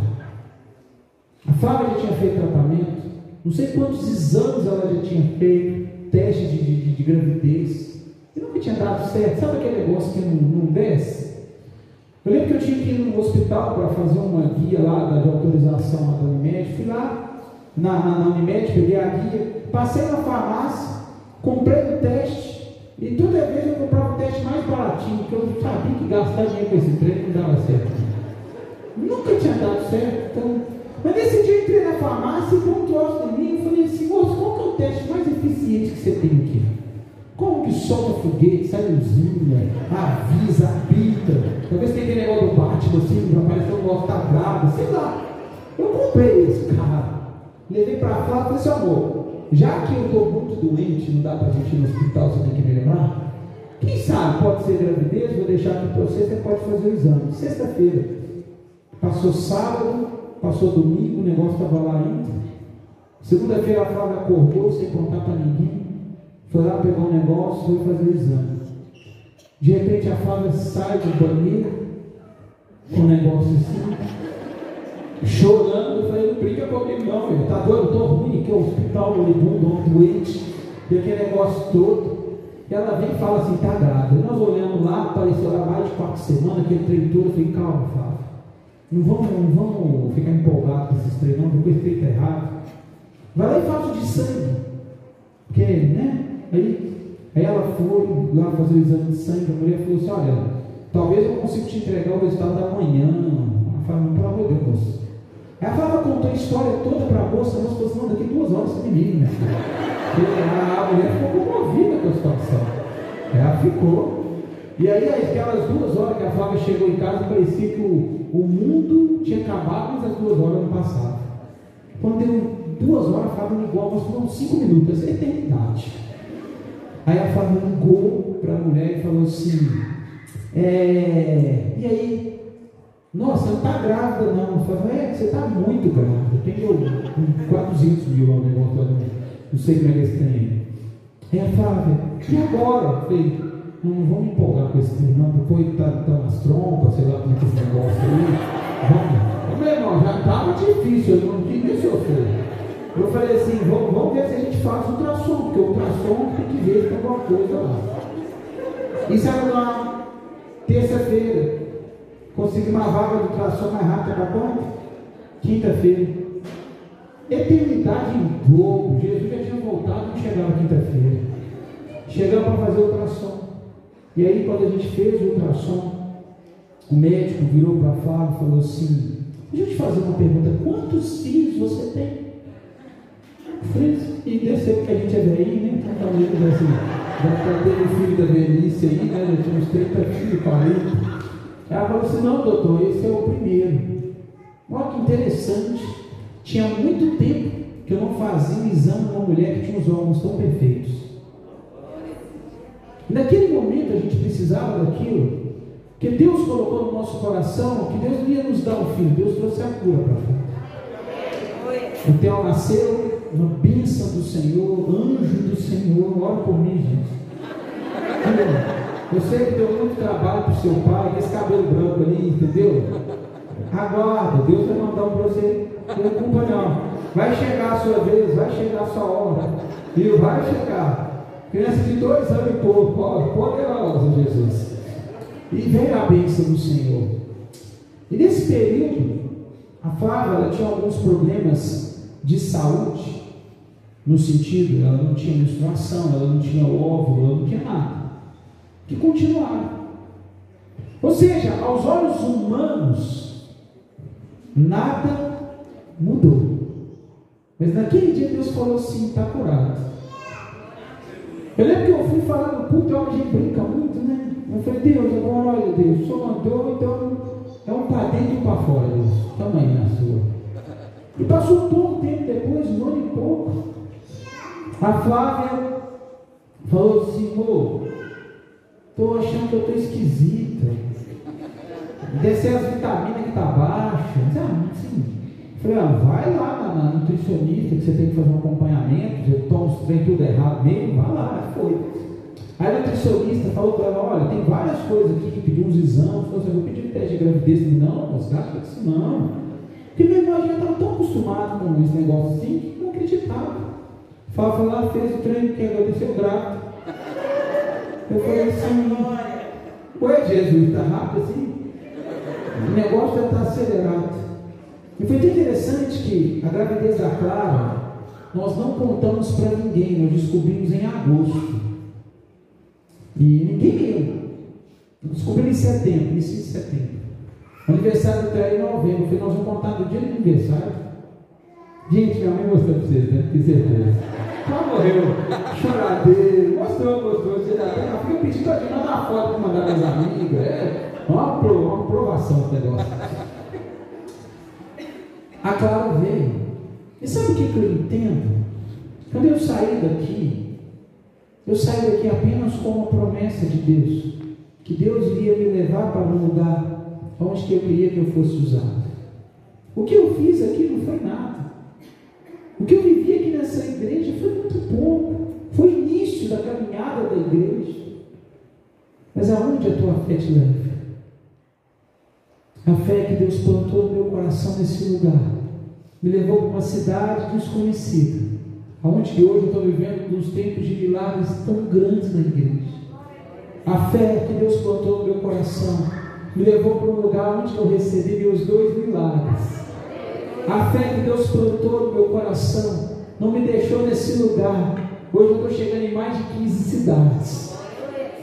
A Flávia já tinha feito tratamento, não sei quantos exames ela já tinha feito, teste de, de, de gravidez, e nunca tinha dado certo. Sabe aquele negócio que não, não desce? Eu lembro que eu tinha que ir no hospital para fazer uma guia lá de autorização da Unimed. Fui lá na, na, na Unimed, peguei a guia, passei na farmácia, comprei o teste, e toda vez eu comprava o teste mais baratinho, porque eu sabia que gastar dinheiro com esse treino não dava certo. Nunca tinha dado certo, então. Mas nesse dia eu entrei na farmácia e um troço em mim e falei assim, moço, qual que é o teste mais eficiente que você tem aqui? Como que solta foguete, sai luzinha, avisa, apita. Talvez tem aquele negócio do Batman assim, vai aparecer um negócio tá grávida, sei lá. Eu comprei esse cara. Levei para fora e falei assim, amor, já que eu estou muito doente, não dá para gente ir no hospital, você tem que me lembrar. Quem sabe pode ser gravidez, vou deixar aqui para você, você pode fazer o exame. Sexta-feira. Passou sábado, passou domingo, o negócio estava lá ainda. Segunda-feira a Flávia acordou sem contar para ninguém. Foi lá pegar um negócio, foi fazer o exame. De repente a Flávia sai do banheiro com um negócio assim, chorando. Eu falei, não brinca comigo não, ele tá doido, estou ruim, que é o hospital moribundo, doente, aquele negócio todo. E ela vem e fala assim, tá grávida. Nós olhamos lá, apareceu lá mais de quatro semanas, aquele trem todo, eu falei, calma, Flávia. Não vamos, não vamos ficar empolgados com esses treinos, não, porque esse está errado. Vai lá e faz o de sangue. Porque, né? Aí, aí ela foi lá fazer o exame de sangue, a mulher falou assim, olha, talvez eu consiga te entregar o resultado da manhã. Ela falou, pelo amor de Deus, a Flávia contou a história toda para a moça, a moça falou assim, não, daqui duas horas você me liga? A mulher ficou comovida com a situação. Ela ficou. E aí, aquelas duas horas que a Flávia chegou em casa, parecia que o, o mundo tinha acabado, mas as duas horas não passavam. Quando deu duas horas, a Flávia ligou, mas foram cinco minutos, é eternidade. Aí a Flávia ligou para a mulher e falou assim: é, E aí? Nossa, não está grávida, não. Eu falei, é, você está muito grávida. Tem um, 400 mil lá o negócio, não sei como é que esse tem. Aí a Flávia, e agora? Eu falei, não, não vamos empolgar com esse trem, não, depois tá, tá umas trompas, sei lá como é que esse negócio aí. Vamos, meu irmão, já estava difícil, eu não quis nem sofrer. Eu falei assim, vamos, vamos ver se a gente faz ultrassom, porque o ultrassom tem que ver se alguma coisa lá. Isso era lá, terça-feira. Consegui uma vaga de ultrassom mais rápida para quando? Quinta-feira. Eternidade em dobro. Jesus já tinha voltado e chegava quinta-feira. Chegamos para fazer o ultrassom. E aí, quando a gente fez o ultrassom, o médico virou para a Flávia e falou assim: Deixa eu te fazer uma pergunta: quantos filhos você tem? E ser que a gente é velhinho, né? Então, assim, já tendo filho da velhice aí, né? Já tinha uns 30 filhos, 40. Ela falou assim: Não, doutor, esse é o primeiro. Olha que interessante. Tinha muito tempo que eu não fazia um exame de uma mulher que tinha os órgãos tão perfeitos. Naquele momento a gente precisava daquilo que Deus colocou no nosso coração, que Deus não ia nos dar o filho, Deus trouxe a cura para cá. O Theo nasceu, uma bênção do Senhor, anjo do Senhor, ora por mim, gente. Eu sei que deu muito trabalho para o seu pai, esse cabelo branco ali, entendeu? Aguarda, Deus vai mandar um para você, não culpa não. Vai chegar a sua vez, vai chegar a sua hora, viu? Vai chegar. Criança de dois anos e pouco, poderosa Jesus. E veio a bênção do Senhor. E nesse período, a Flávia tinha alguns problemas de saúde, no sentido, ela não tinha menstruação, ela não tinha óvulo, ela não tinha nada. Que continuaram. Ou seja, aos olhos humanos, nada mudou. Mas naquele dia Deus falou assim: está curado. Eu lembro que eu fui falar no culto, a gente brinca muito, né? Eu falei, Deus, agora olha, Deus, o senhor mandou, então é um para dentro e para fora, Deus. Tamanho na sua. E passou um pouco tempo depois, um ano e pouco. A Flávia falou assim, amor, estou achando que eu estou esquisita. descer as vitaminas que tá baixa. Ah, assim, falei, ah, vai lá na, na, nutricionista que você tem que fazer um acompanhamento, eu tomo os trem tudo errado mesmo, vai lá, foi. Aí a nutricionista falou para ela, olha, tem várias coisas aqui que pediu uns exames, falou assim, vou pedir teste de gravidez, não, mas gasta isso não. Porque meu irmão já estava tão acostumado com esse negócio assim que não acreditava. Foi lá, fez o treino, que agradeceu grávido. Eu falei assim, ué Jesus, está rápido assim? O negócio já está acelerado. E foi interessante que a gravidez da Clara, nós não contamos para ninguém, nós descobrimos em agosto. E ninguém viu. Descobrimos em setembro, início de setembro. Aniversário está em novembro. Falei, nós vamos contar do dia do aniversário. Gente, minha mãe mostrou para vocês, né? Que certeza. Já morreu, choradeiro, mostrou, mostrou. Você já fica pedindo para mandar uma foto para mandar para as amigas. É uma, uma aprovação do negócio. A Clara veio. E sabe o que, que eu entendo? Quando eu saí daqui, eu saí daqui apenas com uma promessa de Deus. Que Deus iria me levar para um lugar onde eu queria que eu fosse usado. O que eu fiz aqui não foi nada. O que eu vivi aqui nessa igreja foi muito pouco. Foi o início da caminhada da igreja. Mas aonde a tua fé te leva? A fé que Deus plantou no meu coração nesse lugar me levou para uma cidade desconhecida, aonde hoje eu estou vivendo nos tempos de milagres tão grandes na igreja. A fé que Deus plantou no meu coração me levou para um lugar onde eu recebi meus dois milagres. A fé que Deus plantou no meu coração não me deixou nesse lugar. Hoje eu estou chegando em mais de 15 cidades.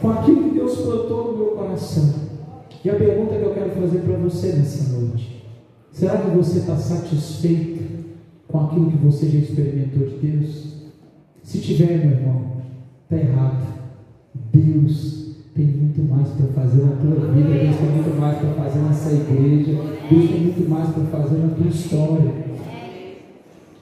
Com aquilo que Deus plantou no meu coração. E a pergunta que eu quero fazer para você nessa noite: será que você está satisfeito com aquilo que você já experimentou de Deus? Se tiver, meu irmão, está errado. Deus tem muito mais para fazer na tua vida, Deus tem muito mais para fazer nessa igreja, Deus tem muito mais para fazer na tua história.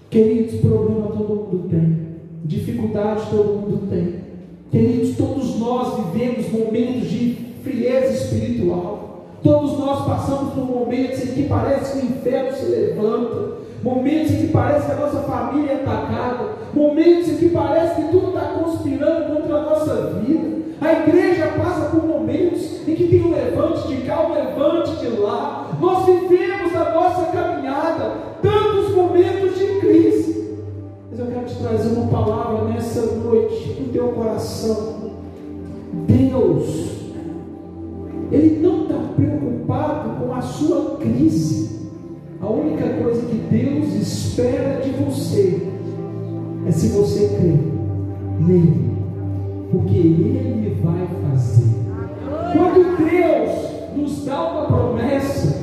Queridos, problema todo mundo tem, dificuldade todo mundo tem. Queridos, todos nós vivemos momentos de frieza espiritual. Todos nós passamos por momentos em que parece que o inferno se levanta, momentos em que parece que a nossa família é atacada, momentos em que parece que tudo está conspirando contra a nossa vida. A igreja passa por momentos em que tem um levante de cá, um levante de lá. Nós vivemos a nossa caminhada tantos momentos de crise. Mas eu quero te trazer uma palavra nessa noite no teu coração. Deus ele não está preocupado com a sua crise. A única coisa que Deus espera de você é se você crê nele, porque Ele vai fazer. Quando Deus nos dá uma promessa,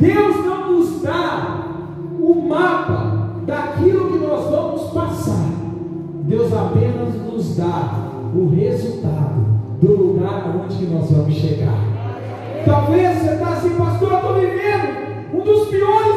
Deus não nos dá o mapa daquilo que nós vamos passar. Deus apenas nos dá o resultado do lugar onde nós vamos chegar. Talvez você está assim, pastor, eu estou vivendo um dos piores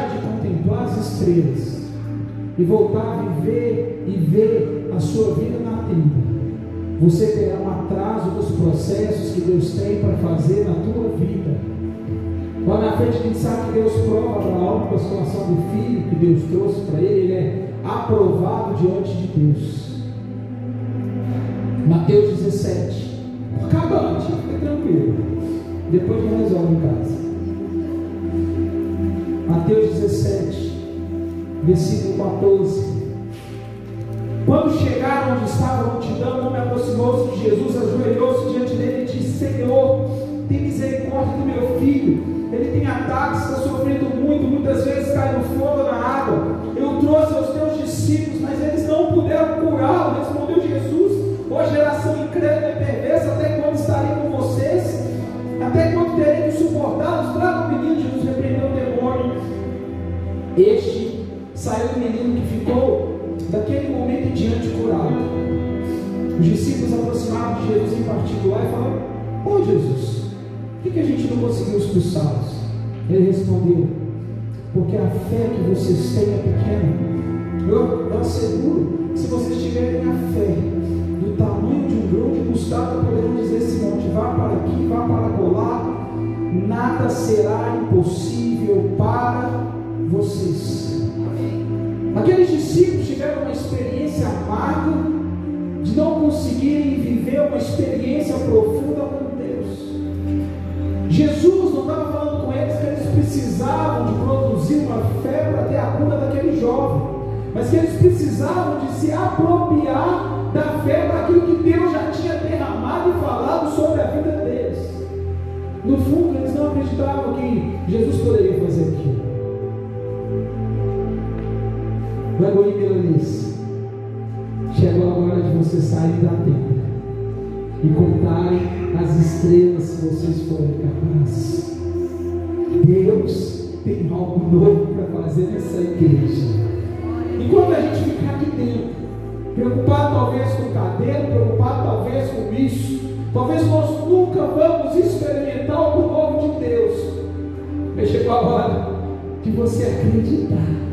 deixar de contemplar as estrelas e voltar a viver e ver a sua vida na tenda, você terá um atraso dos processos que Deus tem para fazer na tua vida. Lá na frente a gente sabe que Deus prova Abraão com a situação do filho que Deus trouxe para ele, ele é aprovado diante de Deus. Mateus 17. Acaba antes, fica tranquilo. Depois a gente resolve em casa. Mateus 17, versículo 14. Quando chegaram onde estava a multidão, o homem aproximou-se de Jesus, ajoelhou-se diante dele e disse: Senhor, tem misericórdia do meu filho. Ele tem ataques, está sofrendo muito, muitas vezes cai no fogo na água. Eu trouxe aos teus discípulos, mas eles não puderam curá-lo. Respondeu Jesus: Ó geração incrédula do menino que ficou daquele momento em diante curado. Os discípulos aproximaram de Jesus em particular e falaram: Ô oh, Jesus, por que, a gente não conseguiu expulsá-los? Ele respondeu: Porque a fé que vocês têm é pequena. Eu, eu asseguro, se vocês tiverem a fé do tamanho de um grão de mostarda, poderão dizer esse monte: vá para aqui, vá para colar, nada será impossível para vocês. Aqueles discípulos tiveram uma experiência amarga de não conseguirem viver uma experiência profunda com Deus. Jesus não estava falando com eles que eles precisavam de produzir uma fé para ter a cura daquele jovem, mas que eles precisavam de se apropriar da fé para aquilo que Deus já tinha derramado e falado sobre a vida deles. No fundo, eles não acreditavam que Jesus poderia fazer aquilo. Lagoinha Milanês, chegou a hora de você sair da tenda e contarem as estrelas se vocês forem capazes. Deus tem algo novo para fazer nessa igreja. Enquanto a gente ficar aqui dentro, preocupado talvez com o cadeiro, preocupado talvez com isso, talvez nós nunca vamos experimentar algo novo de Deus. Mas chegou a hora de você acreditar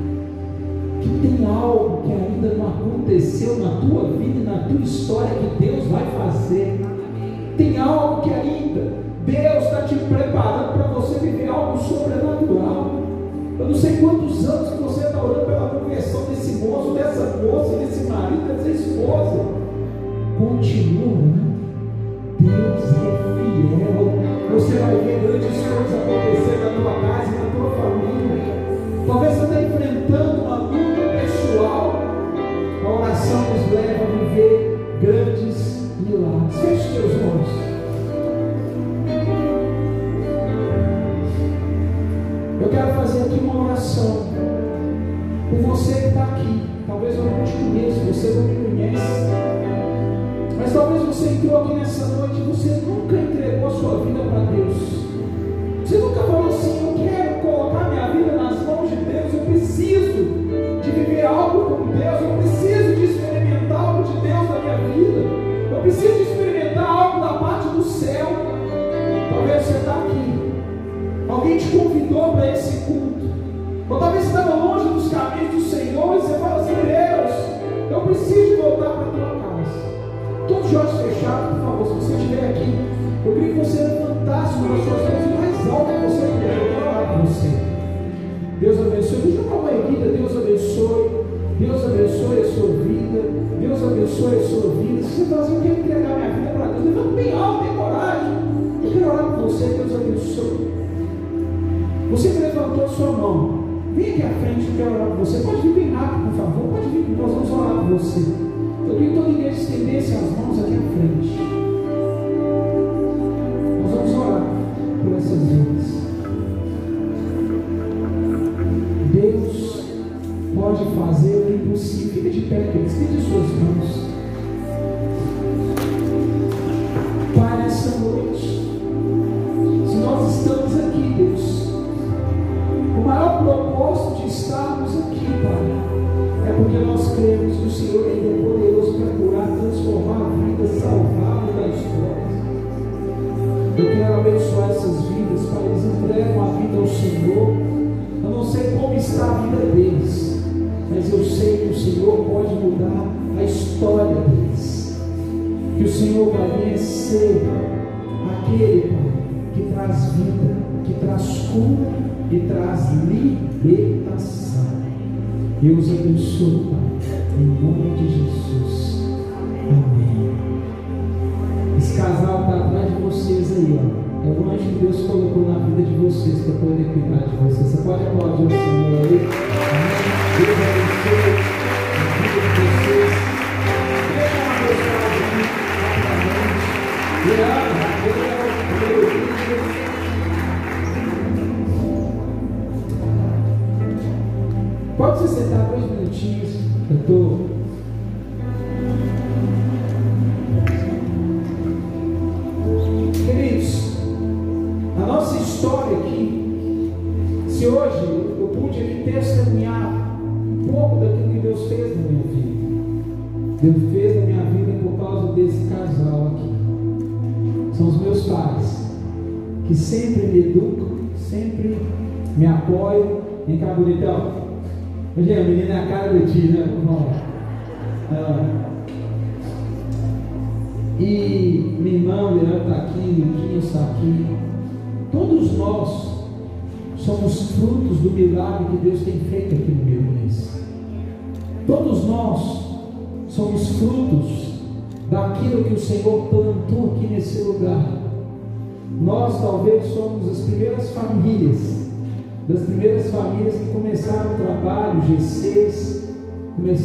que tem algo que ainda não aconteceu na tua vida e na tua história que Deus vai fazer. Tem algo que ainda Deus está te preparando para você viver algo sobrenatural. Eu não sei quantos anos que você está orando pela conversão desse moço, dessa moça, desse marido, dessa esposa. Continua, Deus é você vai ver grandes coisas acontecer na tua casa e na tua família. Talvez você está enfrentando viver grandes milagres. Feche teus olhos. Eu quero fazer aqui uma oração por você que está aqui. Talvez eu não te conheça, você não me conhece. Mas talvez você entrou aqui nessa noite e você nunca convidou para esse culto, ou talvez você estava longe dos caminhos do Senhor e você fala assim, Deus, eu preciso voltar para a tua casa. Todos os olhos fechados, por favor, se você estiver aqui, eu queria que você levantasse uma das suas mãos mais alta que você puder. Eu quero orar por você. Deus abençoe. Deixa eu uma vida. Deus abençoe. Deus abençoe a sua vida. Deus abençoe a sua vida. Se você fala assim, eu quero entregar minha vida para Deus, levanta bem alto, tem coragem. Eu quero orar por você. Deus abençoe. Você que levantou a sua mão, vem aqui à frente, eu quero orar por você. Pode vir bem rápido, por favor. Pode vir, nós vamos orar por você. Eu que toda a igreja estendesse as mãos aqui à frente.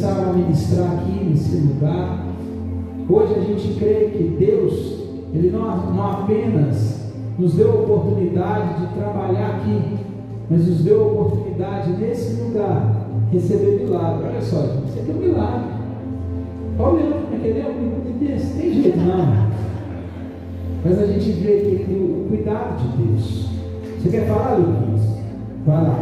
Começaram a ministrar aqui nesse lugar. Hoje a gente crê que Deus, Ele não, não apenas nos deu a oportunidade de trabalhar aqui, mas nos deu a oportunidade nesse lugar receber milagre. Olha só, isso aqui é um milagre. Olha olhando para aquele homem desse, tem jeito não. Mas a gente vê aqui o cuidado de Deus. Você quer falar, Lucas? Vai lá.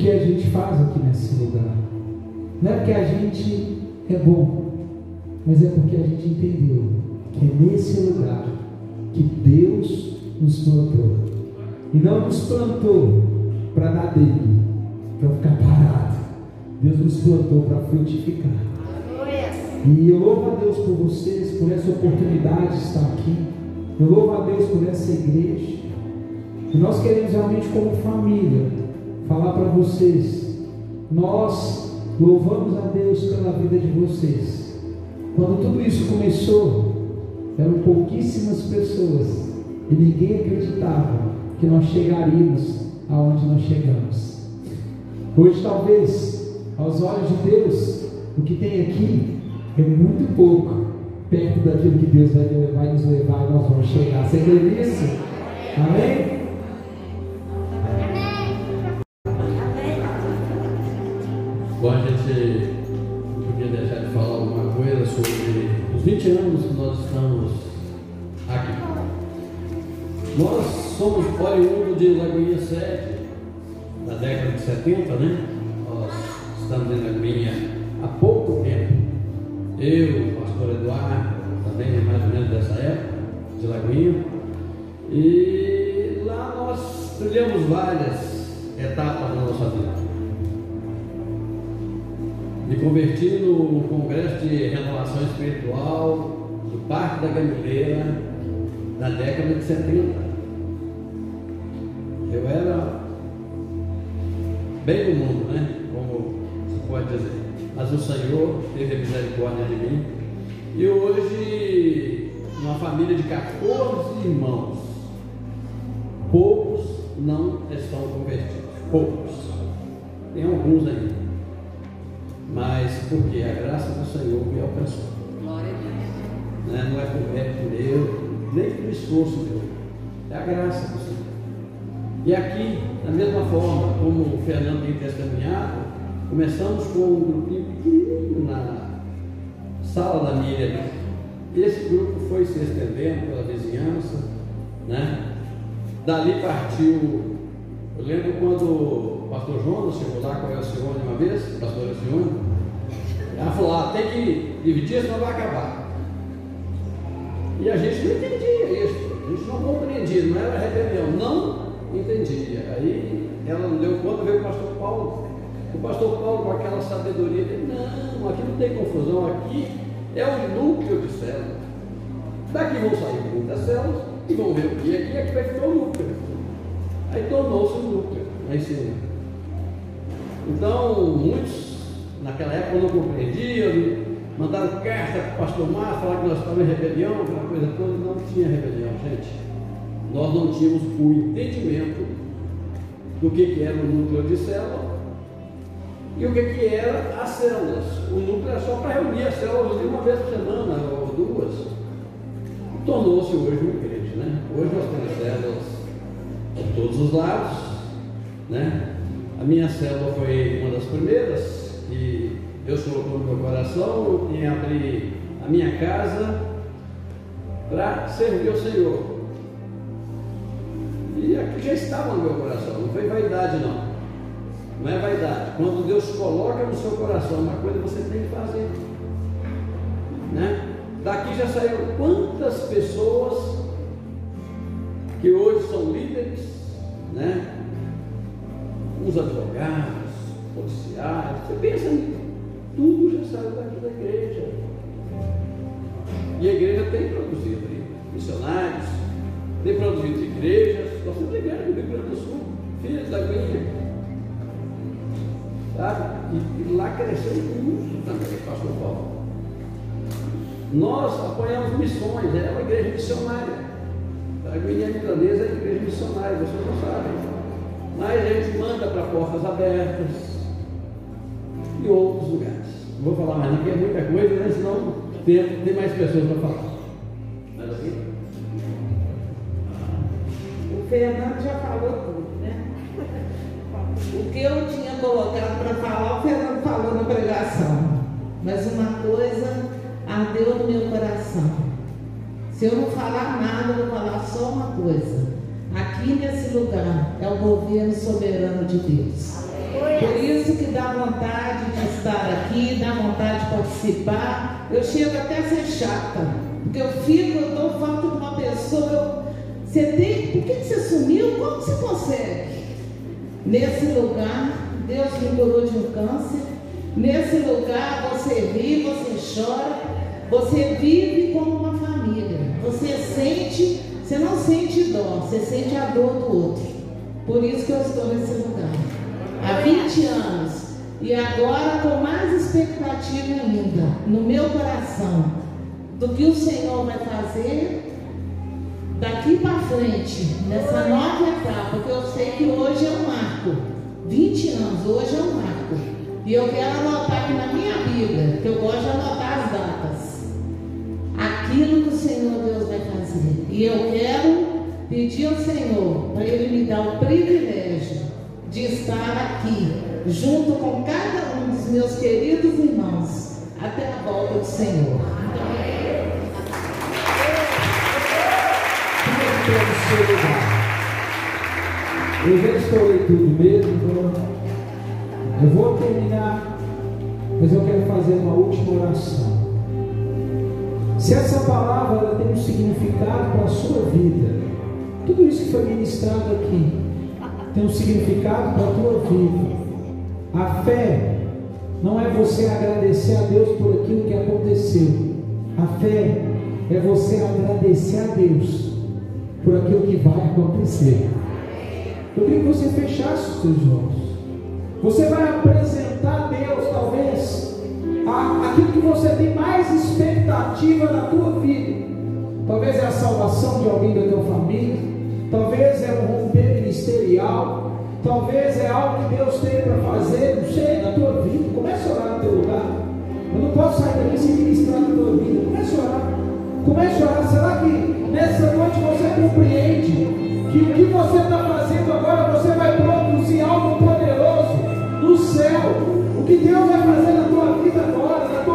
Que a gente faz aqui nesse lugar. Não é porque a gente é bom, mas é porque a gente entendeu que é nesse lugar que Deus nos plantou. E não nos plantou para dar dele, para ficar parado. Deus nos plantou para frutificar. E eu louvo a Deus por vocês, por essa oportunidade de estar aqui. Eu louvo a Deus por essa igreja. E nós queremos realmente, como família, falar para vocês. Nós louvamos a Deus pela vida de vocês. Quando tudo isso começou, eram pouquíssimas pessoas e ninguém acreditava que nós chegaríamos aonde nós chegamos. Hoje, talvez, aos olhos de Deus, o que tem aqui é muito pouco perto daquilo que Deus vai, vai nos levar e nós vamos chegar. Você crê nisso? Amém? Nós estamos aqui. Nós somos oriundos de Lagoinha 7, da década de 70, né? Nós estamos em Lagoinha há pouco tempo. Eu, o pastor Eduardo, também é mais ou menos dessa época, de Lagoinha. E lá nós trilhamos várias etapas na nossa vida. Me converti no Congresso de Renovação Espiritual do Parque da Gamileira, na década de 70. Eu era bem do mundo, né? Como se pode dizer. Mas o Senhor teve misericórdia de mim. E hoje, uma família de 14 irmãos, poucos não estão convertidos. Poucos. Tem alguns ainda. Mas porque a graça do Senhor me alcançou. Né? Não é por mérito meu, nem por esforço meu. É a graça do Senhor. E aqui, da mesma forma como o Fernando tem testemunhado, começamos com um grupinho pequenininho na sala da Miriam. Esse grupo foi se estendendo pela vizinhança, né? Dali partiu. Eu lembro quando o pastor Jonas chegou lá com a Elcione uma vez, pastor Elcione, ela falou: ah, tem que dividir, senão vai acabar. E a gente não entendia isso, a gente não compreendia, não era rebelião, não entendia. Aí ela não deu conta, veio o pastor Paulo. O pastor Paulo, com aquela sabedoria, dele, não, aqui não tem confusão, aqui é o núcleo de células. Daqui vão sair muitas células e vão ver o que aqui, aqui vai ficar o núcleo. Aí tornou-se o núcleo em cima. Então, muitos naquela época não compreendiam, mandaram carta para o pastor Márcio, falar que nós estávamos em rebelião, aquela coisa toda, não tinha rebelião, gente. Nós não tínhamos o entendimento do que, que era o núcleo de célula e o que, que era as células. O núcleo era só para reunir as células uma vez por semana ou duas. Tornou-se hoje uma igreja, né? Hoje nós temos células de todos os lados, né? A minha célula foi uma das primeiras que Deus colocou no meu coração em abrir a minha casa para servir ao Senhor. E aqui já estava no meu coração, não foi vaidade não. Não é vaidade. Quando Deus coloca no seu coração uma coisa, você tem que fazer. Né? Daqui já saíram quantas pessoas que hoje são líderes, né? Os advogados, policiais, você pensa nisso, tudo já saiu daqui da igreja. E a igreja tem produzido missionários, tem produzido igrejas, nós somos igreja do Rio Grande do Sul, filhos da igreja. Sabe? E, e lá cresceu muito também, pastor Paulo. Nós apoiamos missões, é uma igreja missionária. A Guiné Milanesa é igreja missionária, vocês não sabem. Mas a gente manda para portas abertas e outros lugares. Não vou falar mais, aqui é muita coisa, né? senão tem, tem mais pessoas para falar. Assim? O Fernando já falou tudo, né? O que eu tinha colocado para falar, o Fernando falou na pregação. Mas uma coisa ardeu no meu coração. Se eu não falar nada, eu vou falar só uma coisa. Aqui nesse lugar é o governo soberano de Deus. Por isso que dá vontade de estar aqui, dá vontade de participar. Eu chego até a ser chata, porque eu fico, eu dou falta de uma pessoa. Eu, você tem, por que, você sumiu? Como você consegue? Nesse lugar, Deus me curou de um câncer. Nesse lugar, você ri, você chora, você vive como uma família. Você sente, você não sente dó, você sente a dor do outro. Por isso que eu estou nesse lugar. Há 20 anos. E agora com mais expectativa ainda no meu coração do que o Senhor vai fazer daqui para frente, nessa nova etapa, que eu sei que hoje é um marco. 20 anos, hoje é um marco. E eu quero anotar aqui na minha Bíblia, que eu gosto de anotar as datas. Aquilo que o Senhor Deus vai fazer. E eu quero pedir ao Senhor para Ele me dar o privilégio de estar aqui, junto com cada um dos meus queridos irmãos, até a volta do Senhor. Eu já estourei tudo mesmo, eu vou terminar, mas eu quero fazer uma última oração. Se essa palavra tem um significado para a sua vida, tudo isso que foi ministrado aqui tem um significado para a tua vida. A fé não é você agradecer a Deus por aquilo que aconteceu. A fé é você agradecer a Deus por aquilo que vai acontecer. Eu queria que você fechasse os seus olhos. Você vai apresentar a Deus, talvez, a, aquilo que você tem mais expectativa na tua vida. Talvez é a salvação de alguém da tua família, talvez é um romper ministerial, talvez é algo que Deus tem para fazer, não sei, na tua vida. Comece a orar no teu lugar. Eu não posso sair daqui sem ministrar na tua vida. Comece a orar. Comece a orar. Será que nessa noite você compreende que o que você está fazendo agora, você vai produzir algo poderoso no céu. O que Deus vai fazer na tua vida agora, na tua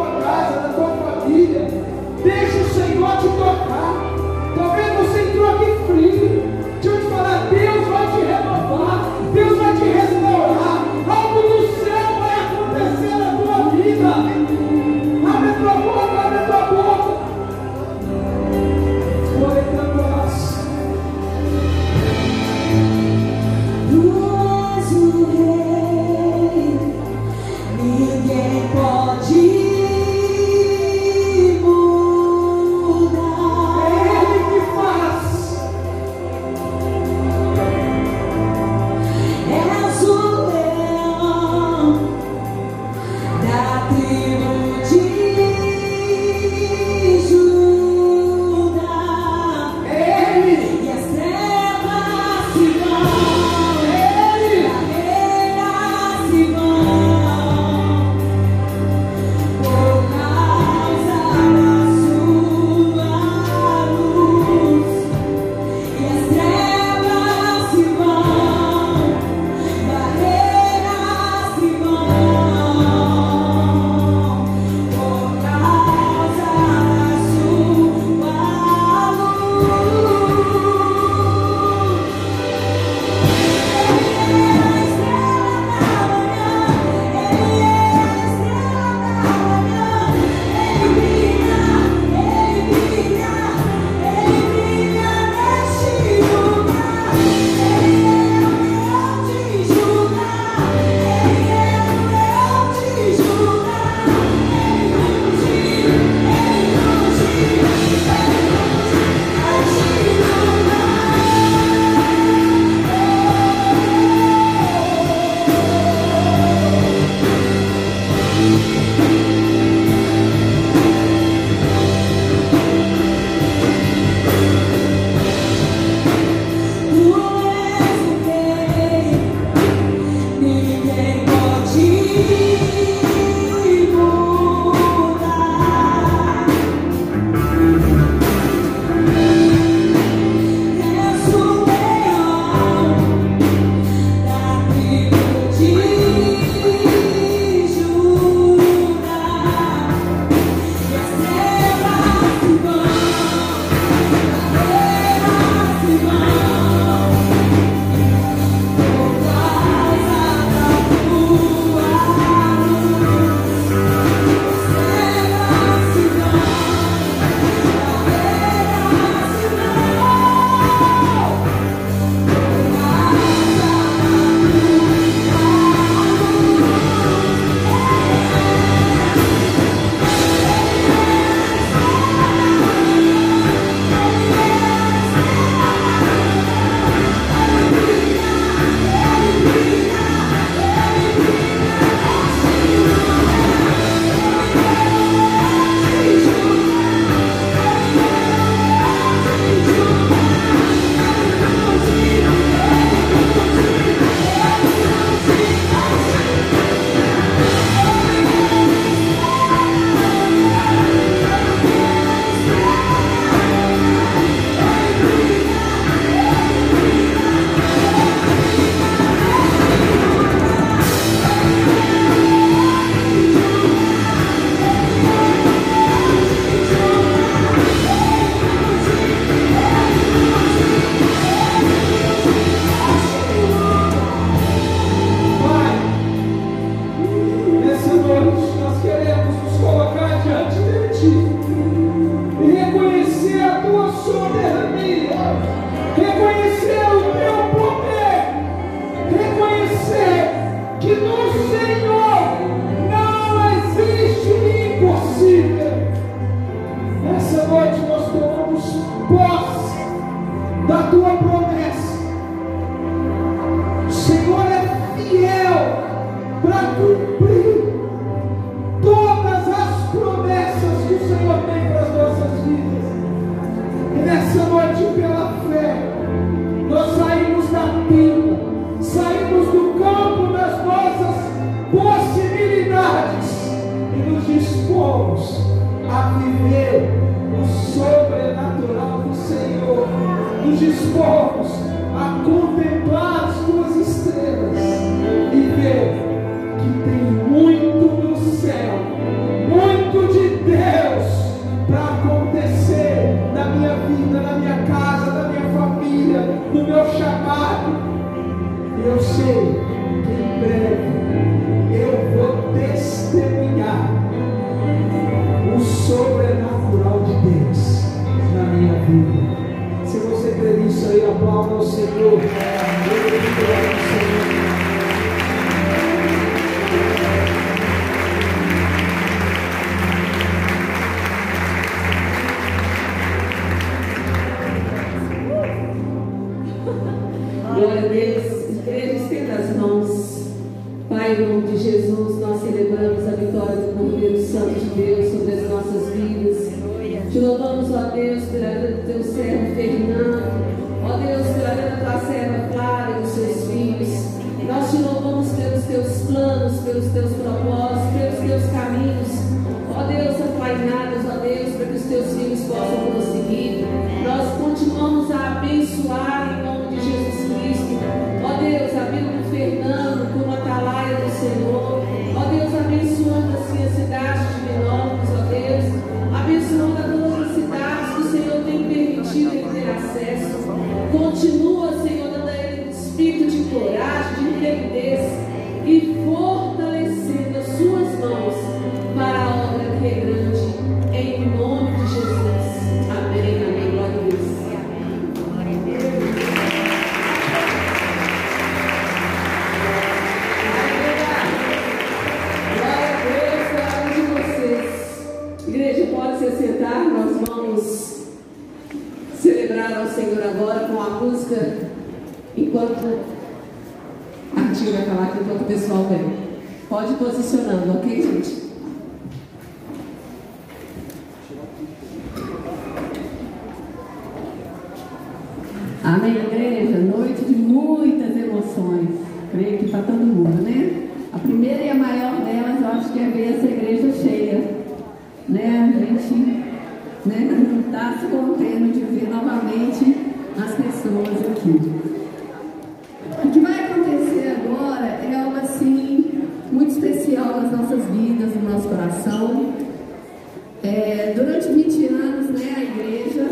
É, durante 20 anos, né, a igreja,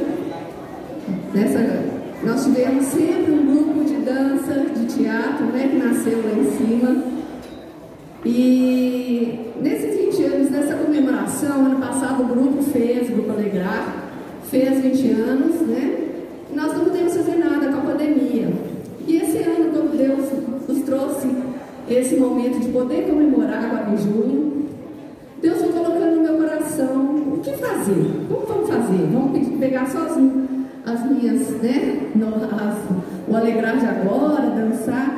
nessa, nós tivemos sempre um grupo de dança, de teatro, né, que nasceu lá em cima. E nesses 20 anos, nessa comemoração, ano passado o grupo fez, o Grupo Alegrar, fez 20 anos, né? E nós não podemos fazer nada com a pandemia. E esse ano, Deus nos trouxe esse momento de poder comemorar agora em pegar sozinho as minhas, né? As, o alegrar de agora, dançar.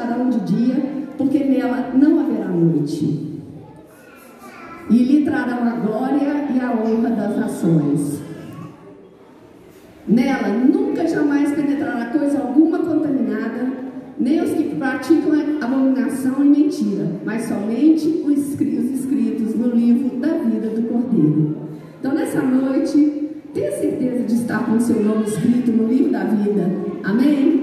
deixarão de dia, porque nela não haverá noite. E lhe trarão a glória e a honra das nações. Nela nunca jamais penetrará coisa alguma contaminada, nem os que praticam abominação e mentira, mas somente os escritos no livro da vida do Cordeiro. Então, nessa noite, tenha certeza de estar com o seu nome escrito no livro da vida. Amém?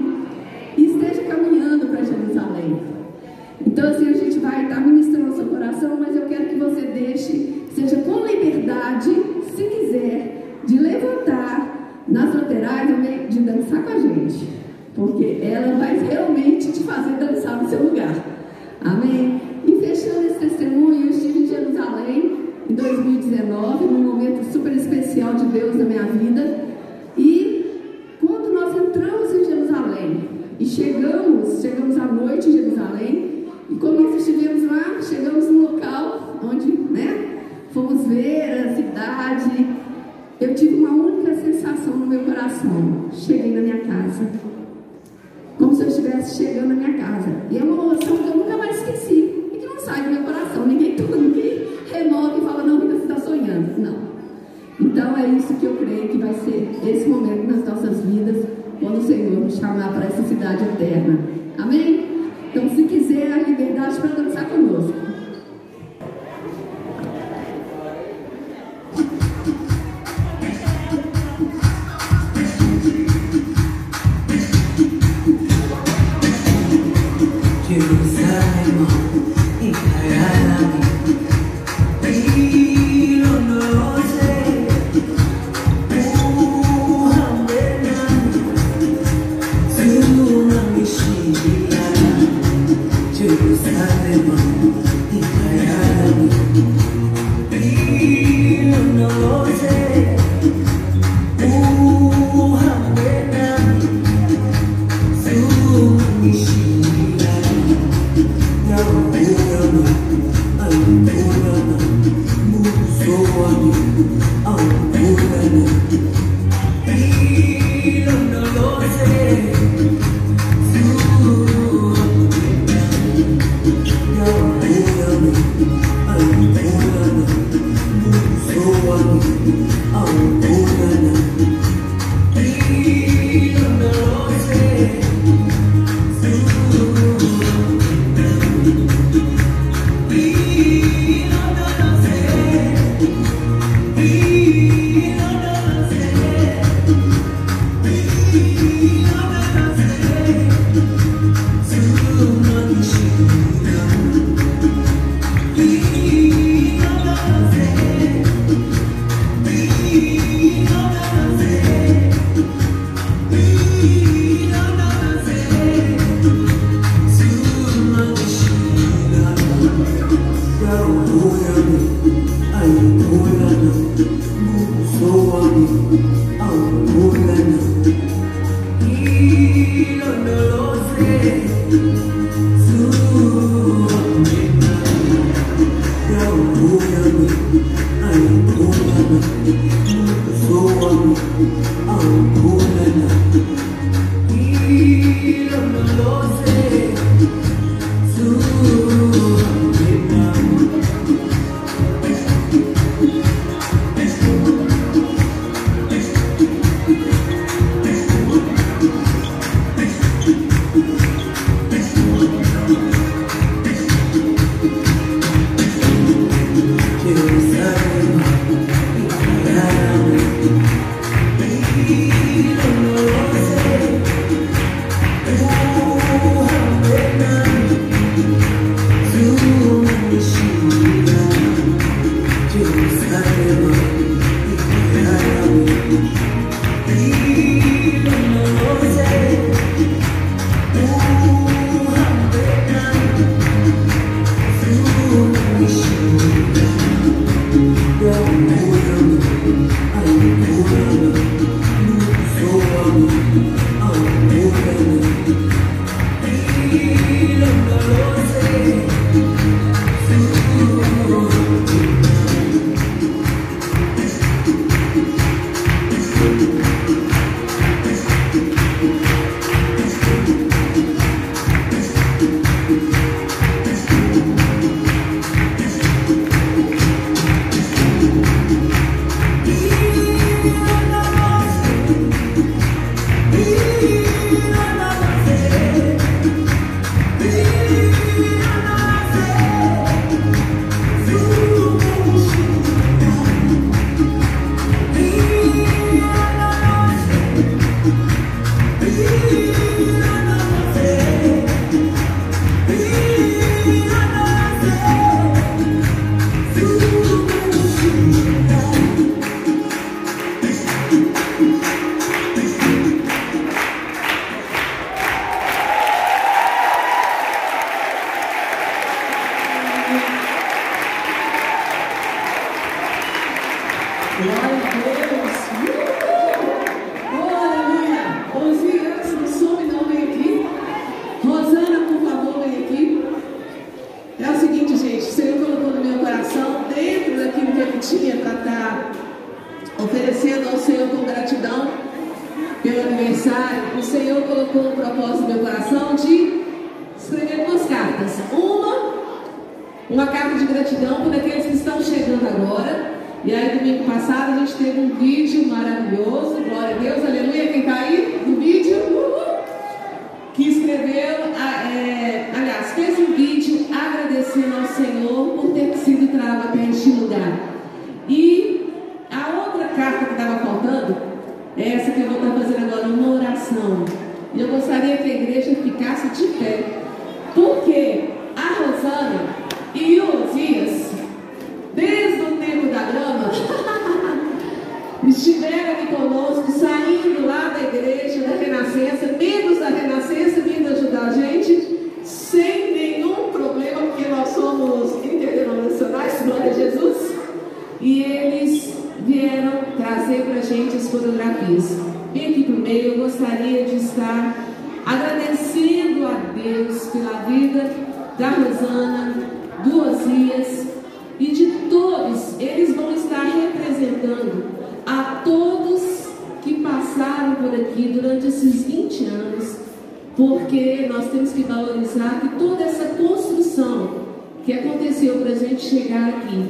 porque nós temos que valorizar que toda essa construção que aconteceu para a gente chegar aqui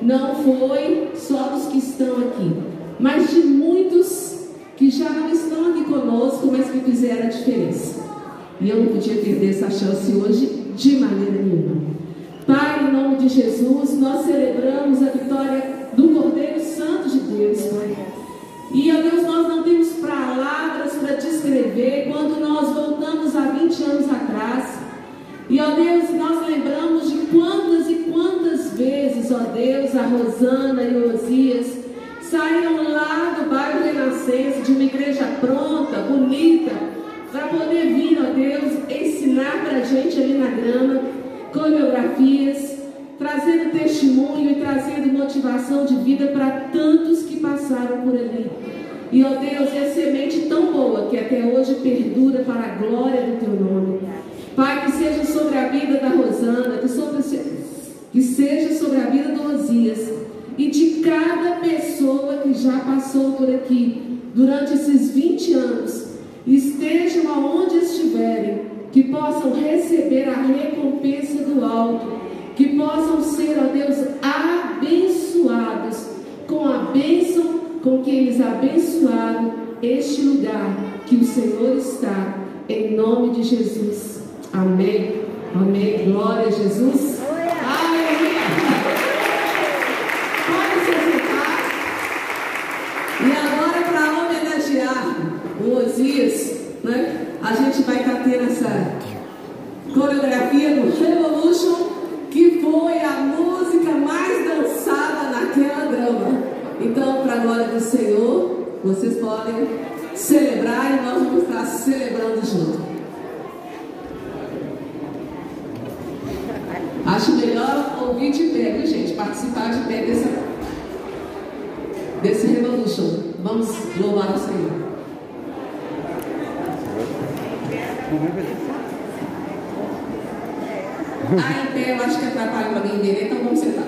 não foi só dos que estão aqui, mas de muitos que já não estão aqui conosco, mas que fizeram a diferença. E eu não podia perder essa chance hoje de maneira nenhuma. Pai, em nome de Jesus, nós celebramos a vitória do Cordeiro Santo de Deus, Pai. E, ó Deus, nós não temos palavras para descrever quando nós voltamos há 20 anos atrás. E, ó Deus, nós lembramos de quantas e quantas vezes, ó Deus, a Rosana e o Osias saíram lá do bairro Renascença, de uma igreja pronta, bonita, para poder vir, ó Deus, ensinar para a gente ali na grama coreografias, trazendo testemunho e trazendo motivação de vida para tantos que passaram por ali. E, ó Deus, é semente tão boa que até hoje perdura para a glória do teu nome. Pai, que seja sobre a vida da Rosana, que, sobre, que seja sobre a vida do Osias e de cada pessoa que já passou por aqui durante esses 20 anos, estejam aonde estiverem, que possam receber a recompensa do alto que possam ser, ó Deus, abençoados com a bênção com que eles abençoaram este lugar que o Senhor está, em nome de Jesus. Amém. Amém. Glória a Jesus. Aleluia. Pode se sentar. E agora, para homenagear o Osias, né? a gente vai estar tendo essa coreografia do Revolution que foi a música mais dançada naquela drama. Então, para a glória do Senhor, vocês podem celebrar e nós vamos estar celebrando junto. Acho melhor ouvir de pé, viu gente? Participar de pé desse desse revolution. Vamos louvar o Senhor. Não eu acho que atrapalha para ninguém ver, então vamos sentar.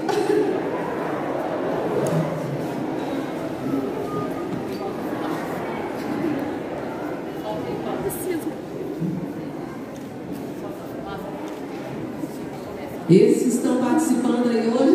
Esses estão participando aí hoje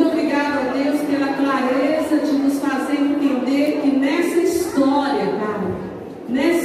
Muito obrigada a Deus pela clareza de nos fazer entender que nessa história, cara, nessa